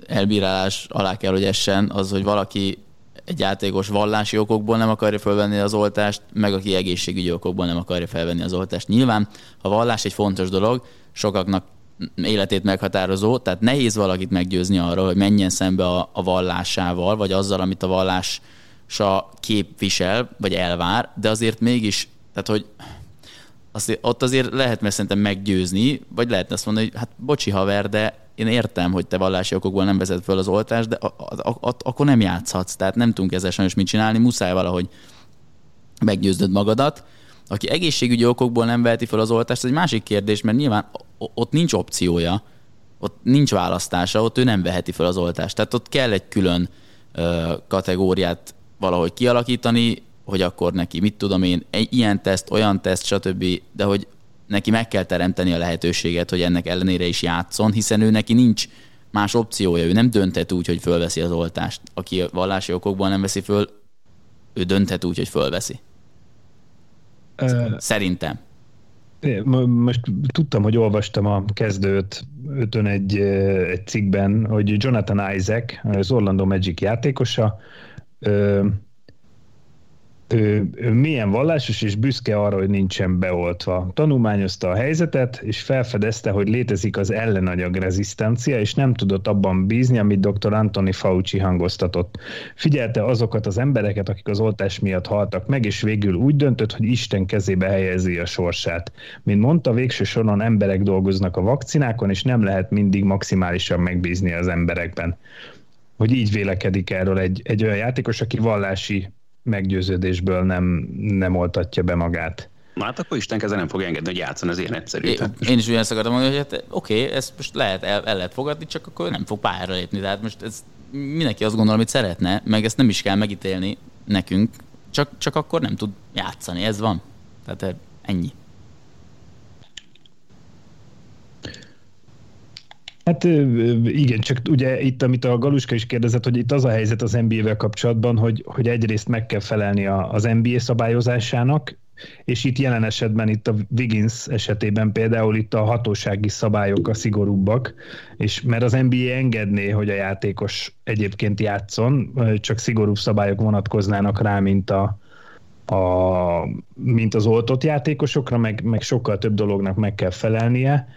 elbírálás alá kell, hogy essen, az, hogy valaki egy játékos vallási okokból nem akarja felvenni az oltást, meg aki egészségügyi okokból nem akarja felvenni az oltást. Nyilván a vallás egy fontos dolog, sokaknak életét meghatározó, tehát nehéz valakit meggyőzni arról, hogy menjen szembe a, a vallásával, vagy azzal, amit a vallása képvisel, vagy elvár, de azért mégis, tehát hogy azt, ott azért lehet mert szerintem meggyőzni, vagy lehetne azt mondani, hogy hát bocsi haver, de én értem, hogy te vallási okokból nem vezet föl az oltást, de a, a, a, akkor nem játszhatsz, tehát nem tudunk ezzel sajnos mit csinálni, muszáj valahogy meggyőznöd magadat. Aki egészségügyi okokból nem veheti fel az oltást, ez egy másik kérdés, mert nyilván ott nincs opciója, ott nincs választása, ott ő nem veheti fel az oltást. Tehát ott kell egy külön ö, kategóriát valahogy kialakítani, hogy akkor neki, mit tudom én, egy ilyen teszt, olyan teszt, stb., de hogy neki meg kell teremteni a lehetőséget, hogy ennek ellenére is játszon, hiszen ő neki nincs más opciója, ő nem dönthet úgy, hogy fölveszi az oltást. Aki vallási okokból nem veszi föl, ő dönthet úgy, hogy fölveszi. Szerintem. Most tudtam, hogy olvastam a kezdőt ötön egy, egy cikkben, hogy Jonathan Isaac, az Orlando Magic játékosa, ő, ő milyen vallásos és büszke arra, hogy nincsen beoltva. Tanulmányozta a helyzetet, és felfedezte, hogy létezik az ellenanyag rezisztencia, és nem tudott abban bízni, amit dr. Anthony Fauci hangoztatott. Figyelte azokat az embereket, akik az oltás miatt haltak meg, és végül úgy döntött, hogy Isten kezébe helyezi a sorsát. Mint mondta, végső soron emberek dolgoznak a vakcinákon, és nem lehet mindig maximálisan megbízni az emberekben hogy így vélekedik erről egy, egy olyan játékos, aki vallási meggyőződésből nem, nem oltatja be magát. Na hát akkor Isten keze nem fog engedni, hogy játszon, az ilyen egyszerű. É, én is ugyanezt akartam mondani, hogy hát, oké, okay, ezt most lehet, el, el lehet fogadni, csak akkor nem fog pályára lépni. Tehát most ez mindenki azt gondol, amit szeretne, meg ezt nem is kell megítélni nekünk, csak, csak akkor nem tud játszani, ez van. Tehát ennyi. Hát igen, csak ugye itt, amit a Galuska is kérdezett, hogy itt az a helyzet az NBA-vel kapcsolatban, hogy, hogy egyrészt meg kell felelni az NBA szabályozásának, és itt jelen esetben itt a Wiggins esetében például itt a hatósági szabályok a szigorúbbak, és mert az NBA engedné, hogy a játékos egyébként játszon, csak szigorúbb szabályok vonatkoznának rá, mint a, a, mint az oltott játékosokra, meg, meg sokkal több dolognak meg kell felelnie,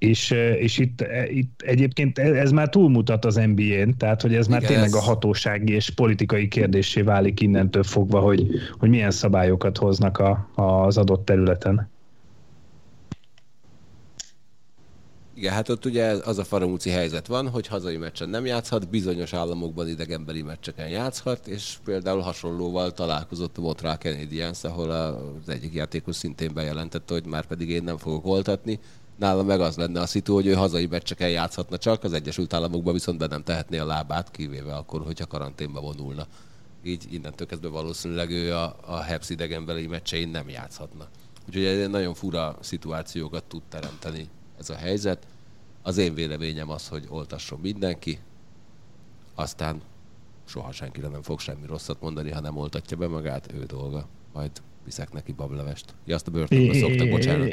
és, és itt, itt egyébként ez már túlmutat az NBA-n, tehát hogy ez már Igen, tényleg ez... a hatósági és politikai kérdésé válik innentől fogva, hogy, hogy milyen szabályokat hoznak a, az adott területen. Igen, hát ott ugye az a faramúci helyzet van, hogy hazai meccsen nem játszhat, bizonyos államokban idegenbeli meccseken játszhat, és például hasonlóval találkozott a Montreal Canadiens, ahol az egyik játékos szintén bejelentette, hogy már pedig én nem fogok voltatni, nála meg az lenne a szitu, hogy ő hazai meccseken játszhatna csak, az Egyesült Államokban viszont be nem tehetné a lábát, kivéve akkor, hogyha karanténba vonulna. Így innentől kezdve valószínűleg ő a, a Hebs idegenbeli meccsein nem játszhatna. Úgyhogy egy nagyon fura szituációkat tud teremteni ez a helyzet. Az én véleményem az, hogy oltasson mindenki, aztán soha senkire nem fog semmi rosszat mondani, ha nem oltatja be magát, ő dolga. Majd viszek neki bablevest. Ja, azt a börtönbe szoktak, bocsánat.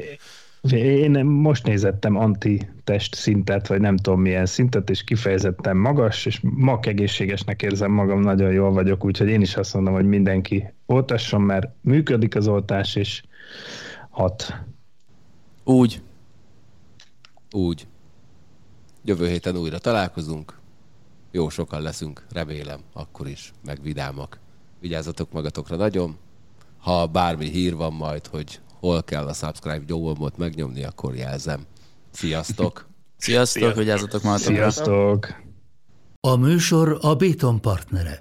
Én most nézettem anti-test szintet, vagy nem tudom milyen szintet, és kifejezetten magas, és mak egészségesnek érzem magam, nagyon jól vagyok, úgyhogy én is azt mondom, hogy mindenki oltasson, mert működik az oltás, és hat. Úgy. Úgy. Jövő héten újra találkozunk. Jó sokan leszünk, remélem, akkor is, meg vidámak. Vigyázzatok magatokra nagyon. Ha bármi hír van majd, hogy hol kell a subscribe gombot megnyomni, akkor jelzem. Sziasztok! Sziasztok, vigyázzatok magatokra! Sziasztok! A műsor a Béton partnere.